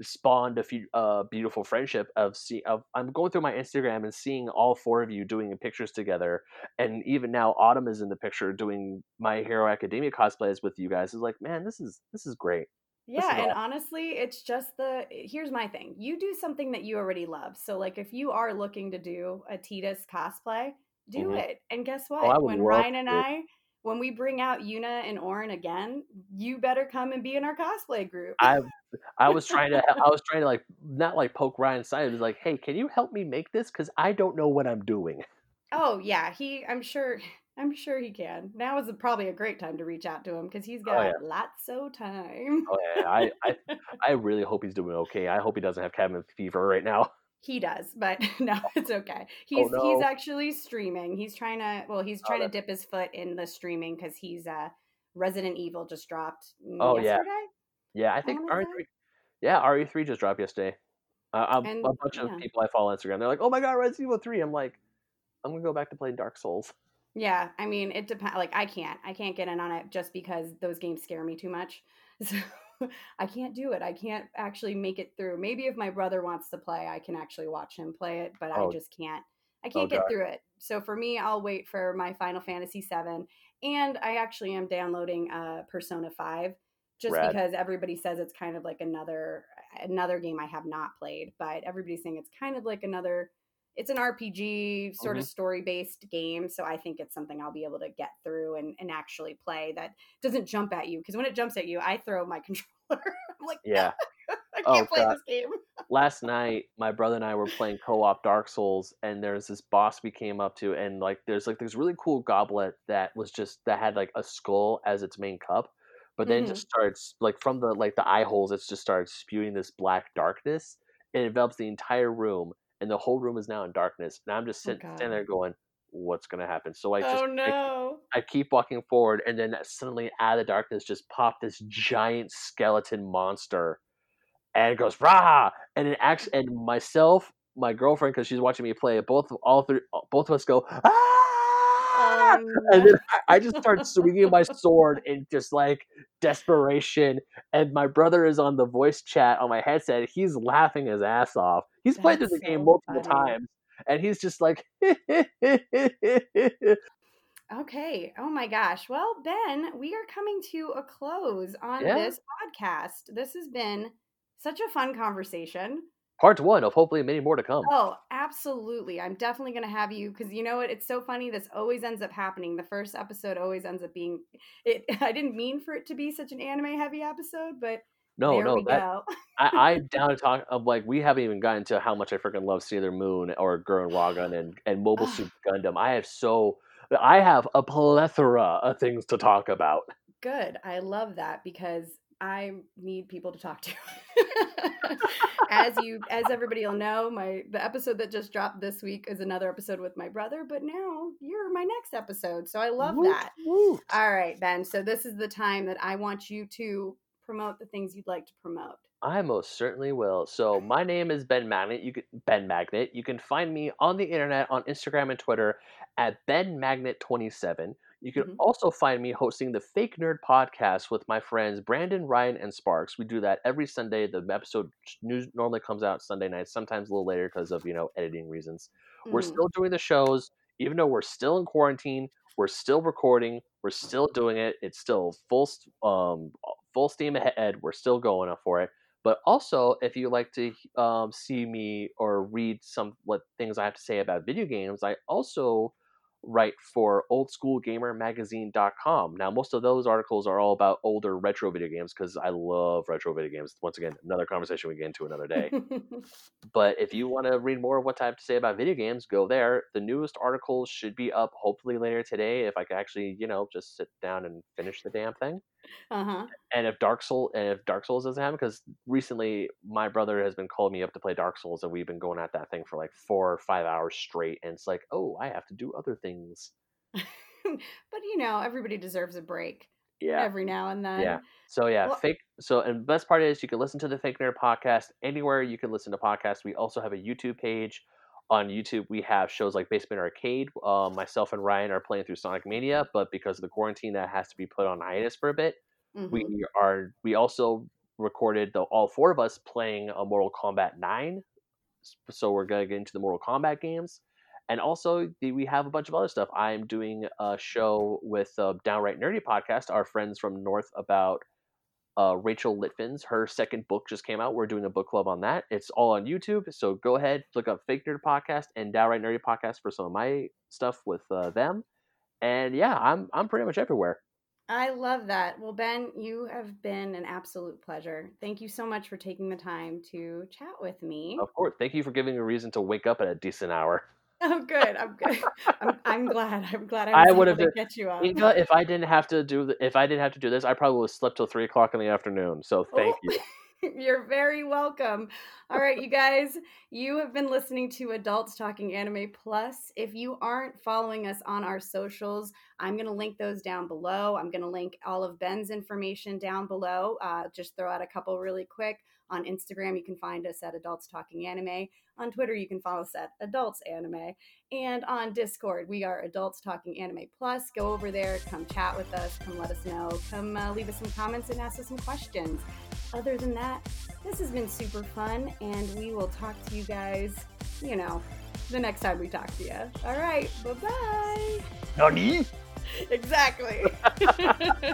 spawned a few uh, beautiful friendship of see of I'm going through my Instagram and seeing all four of you doing pictures together, and even now Autumn is in the picture doing My Hero Academia cosplays with you guys. Is like, man, this is this is great. Yeah, and honestly, it's just the here's my thing. You do something that you already love. So like if you are looking to do a Tidus cosplay, do mm-hmm. it. And guess oh, what? Oh, when Ryan and I when we bring out Yuna and Auron again, you better come and be in our cosplay group. I I was trying to I was trying to like [LAUGHS] not like poke Ryan's side. It was like, hey, can you help me make this? Because I don't know what I'm doing. Oh yeah, he I'm sure [LAUGHS] I'm sure he can. Now is probably a great time to reach out to him because he's oh, got oh, yeah. lots of time. oh yeah, I, I [LAUGHS] I really hope he's doing okay. I hope he doesn't have cabin fever right now. He does, but [LAUGHS] no, it's okay. Oh, he's oh, no. he's actually streaming. He's trying to well, he's oh, trying oh, to dip his foot in the streaming because he's uh Resident Evil just dropped. Oh yesterday? yeah, yeah. I think RE three. Yeah, RE three just dropped yesterday. Uh, a, and, a bunch yeah. of people I follow on Instagram, they're like, "Oh my god, Resident Evil 3. I'm like, I'm gonna go back to playing Dark Souls. Yeah, I mean, it depends. Like, I can't, I can't get in on it just because those games scare me too much. [LAUGHS] So [LAUGHS] I can't do it. I can't actually make it through. Maybe if my brother wants to play, I can actually watch him play it, but oh. I just can't. I can't oh, get through it. So for me, I'll wait for my Final Fantasy VII, and I actually am downloading uh, Persona Five just Rad. because everybody says it's kind of like another another game I have not played, but everybody's saying it's kind of like another it's an RPG sort mm-hmm. of story based game. So I think it's something I'll be able to get through and, and actually play that doesn't jump at you. Because when it jumps at you, I throw my [LAUGHS] controller. [LAUGHS] I'm like, [LAUGHS] yeah. I Oh, can't play God. this game. [LAUGHS] last night my brother and I were playing co-op Dark Souls and there's this boss we came up to and like there's like this really cool goblet that was just that had like a skull as its main cup but then it Mhm. just starts like from the like the eye holes it's just starts spewing this black darkness and it envelops the entire room and the whole room is now in darkness and I'm just Oh, sitting, God. standing there going what's gonna happen so I just oh I no. I keep walking forward, and then suddenly out of the darkness just popped this giant skeleton monster, and it goes rah, and it acts, and myself, my girlfriend, because she's watching me play, both all three, both of us go ah, Oh, and then I just start swinging my sword in just like desperation, and my brother is on the voice chat on my headset. He's laughing his ass off. He's played through the game so multiple funny. times, and he's just like. [LAUGHS] Okay. Oh my gosh. Well, Ben, we are coming to a close on Yeah. this podcast. This has been such a fun conversation. Part one of hopefully many more to come. Oh, absolutely. I'm definitely going to have you because you know what? It's so funny. This always ends up happening. The first episode always ends up being it. [LAUGHS] I didn't mean for it to be such an anime heavy episode, but No, there no, that. [LAUGHS] I, I'm down to talk of like we haven't even gotten to how much I freaking love Sailor Moon or Gurren Lagann and and Mobile. Suit Gundam. I have so I have a plethora of things to talk about. Good. I love that because I need people to talk to. [LAUGHS] as you as everybody will know, my the episode that just dropped this week is another episode with my brother, but now you're my next episode. So I love Woot, that. woot. All right, Ben. So this is the time that I want you to promote the things you'd like to promote. I most certainly will. So my name is Ben Magnet. You can Ben Magnet. You can find me on the internet on Instagram and Twitter at Ben Magnet 27. You can Mhm. also find me hosting the Fake Nerd podcast with my friends Brandon, Ryan, and Sparks. We do that every Sunday. The episode news normally comes out Sunday night, sometimes a little later because of you know editing reasons. We're Mm. still doing the shows, even though we're still in quarantine. We're still recording. We're still doing it. It's still full um full steam ahead. We're still going up for it. But also, if you like to um, see me or read some what things I have to say about video games, I also write for oldschoolgamermagazine.com. Now, most of those articles are all about older retro video games because I love retro video games. Once again, another conversation we get into another day. [LAUGHS] But if you want to read more of what I have to say about video games, go there. The newest articles should be up hopefully later today if I can actually, you know, just sit down and finish the damn thing. Uh huh. And if Dark Soul and if Dark Souls doesn't happen, because recently my brother has been calling me up to play Dark Souls, and we've been going at that thing for like four or five hours straight, and it's like, oh, I have to do other things. [LAUGHS] but you know, everybody deserves a break Yeah, every now and then. yeah. So yeah, Well- fake. So and best part is you can listen to the Fake Nerd podcast anywhere you can listen to podcasts. We also have a YouTube page. On YouTube, we have shows like Basement Arcade. Uh, myself and Ryan are playing through Sonic Mania, but because of the quarantine, that has to be put on hiatus for a bit. Mhm. we are we also recorded the all four of us playing a Mortal Kombat 9 S- so we're going to get into the Mortal Kombat games and also the, we have a bunch of other stuff I'm doing a show with uh, Downright Nerdy podcast our friends from North about uh, Rachel Litvin's her second book just came out we're doing a book club on that it's all on YouTube so go ahead look up Fake Nerd podcast and Downright Nerdy podcast for some of my stuff with uh, them and yeah I'm I'm pretty much everywhere I love that. Well, Ben, you have been an absolute pleasure. Thank you so much for taking the time to chat with me. Of course. Thank you for giving me a reason to wake up at a decent hour. Oh, good. I'm good. I'm, I'm glad. I'm glad I I would have to get you up. Inga, if I didn't have to do if I didn't have to do this, I probably would have slept till three o'clock in the afternoon. So thank Oh. you. [LAUGHS] You're very welcome. All right, you guys, you have been listening to Adults Talking Anime Plus. If you aren't following us on our socials, I'm going to link those down below. I'm going to link all of Ben's information down below. Uh, just throw out a couple really quick. On Instagram, you can find us at Adults Talking Anime. On Twitter, you can follow us at Adults Anime. And on Discord, we are Adults Talking Anime Plus. Go over there, come chat with us, come let us know, come uh, leave us some comments and ask us some questions. Other than that, this has been super fun, and we will talk to you guys, you know, the next time we talk to you. All right, bye bye. Nani? [LAUGHS] exactly. [LAUGHS]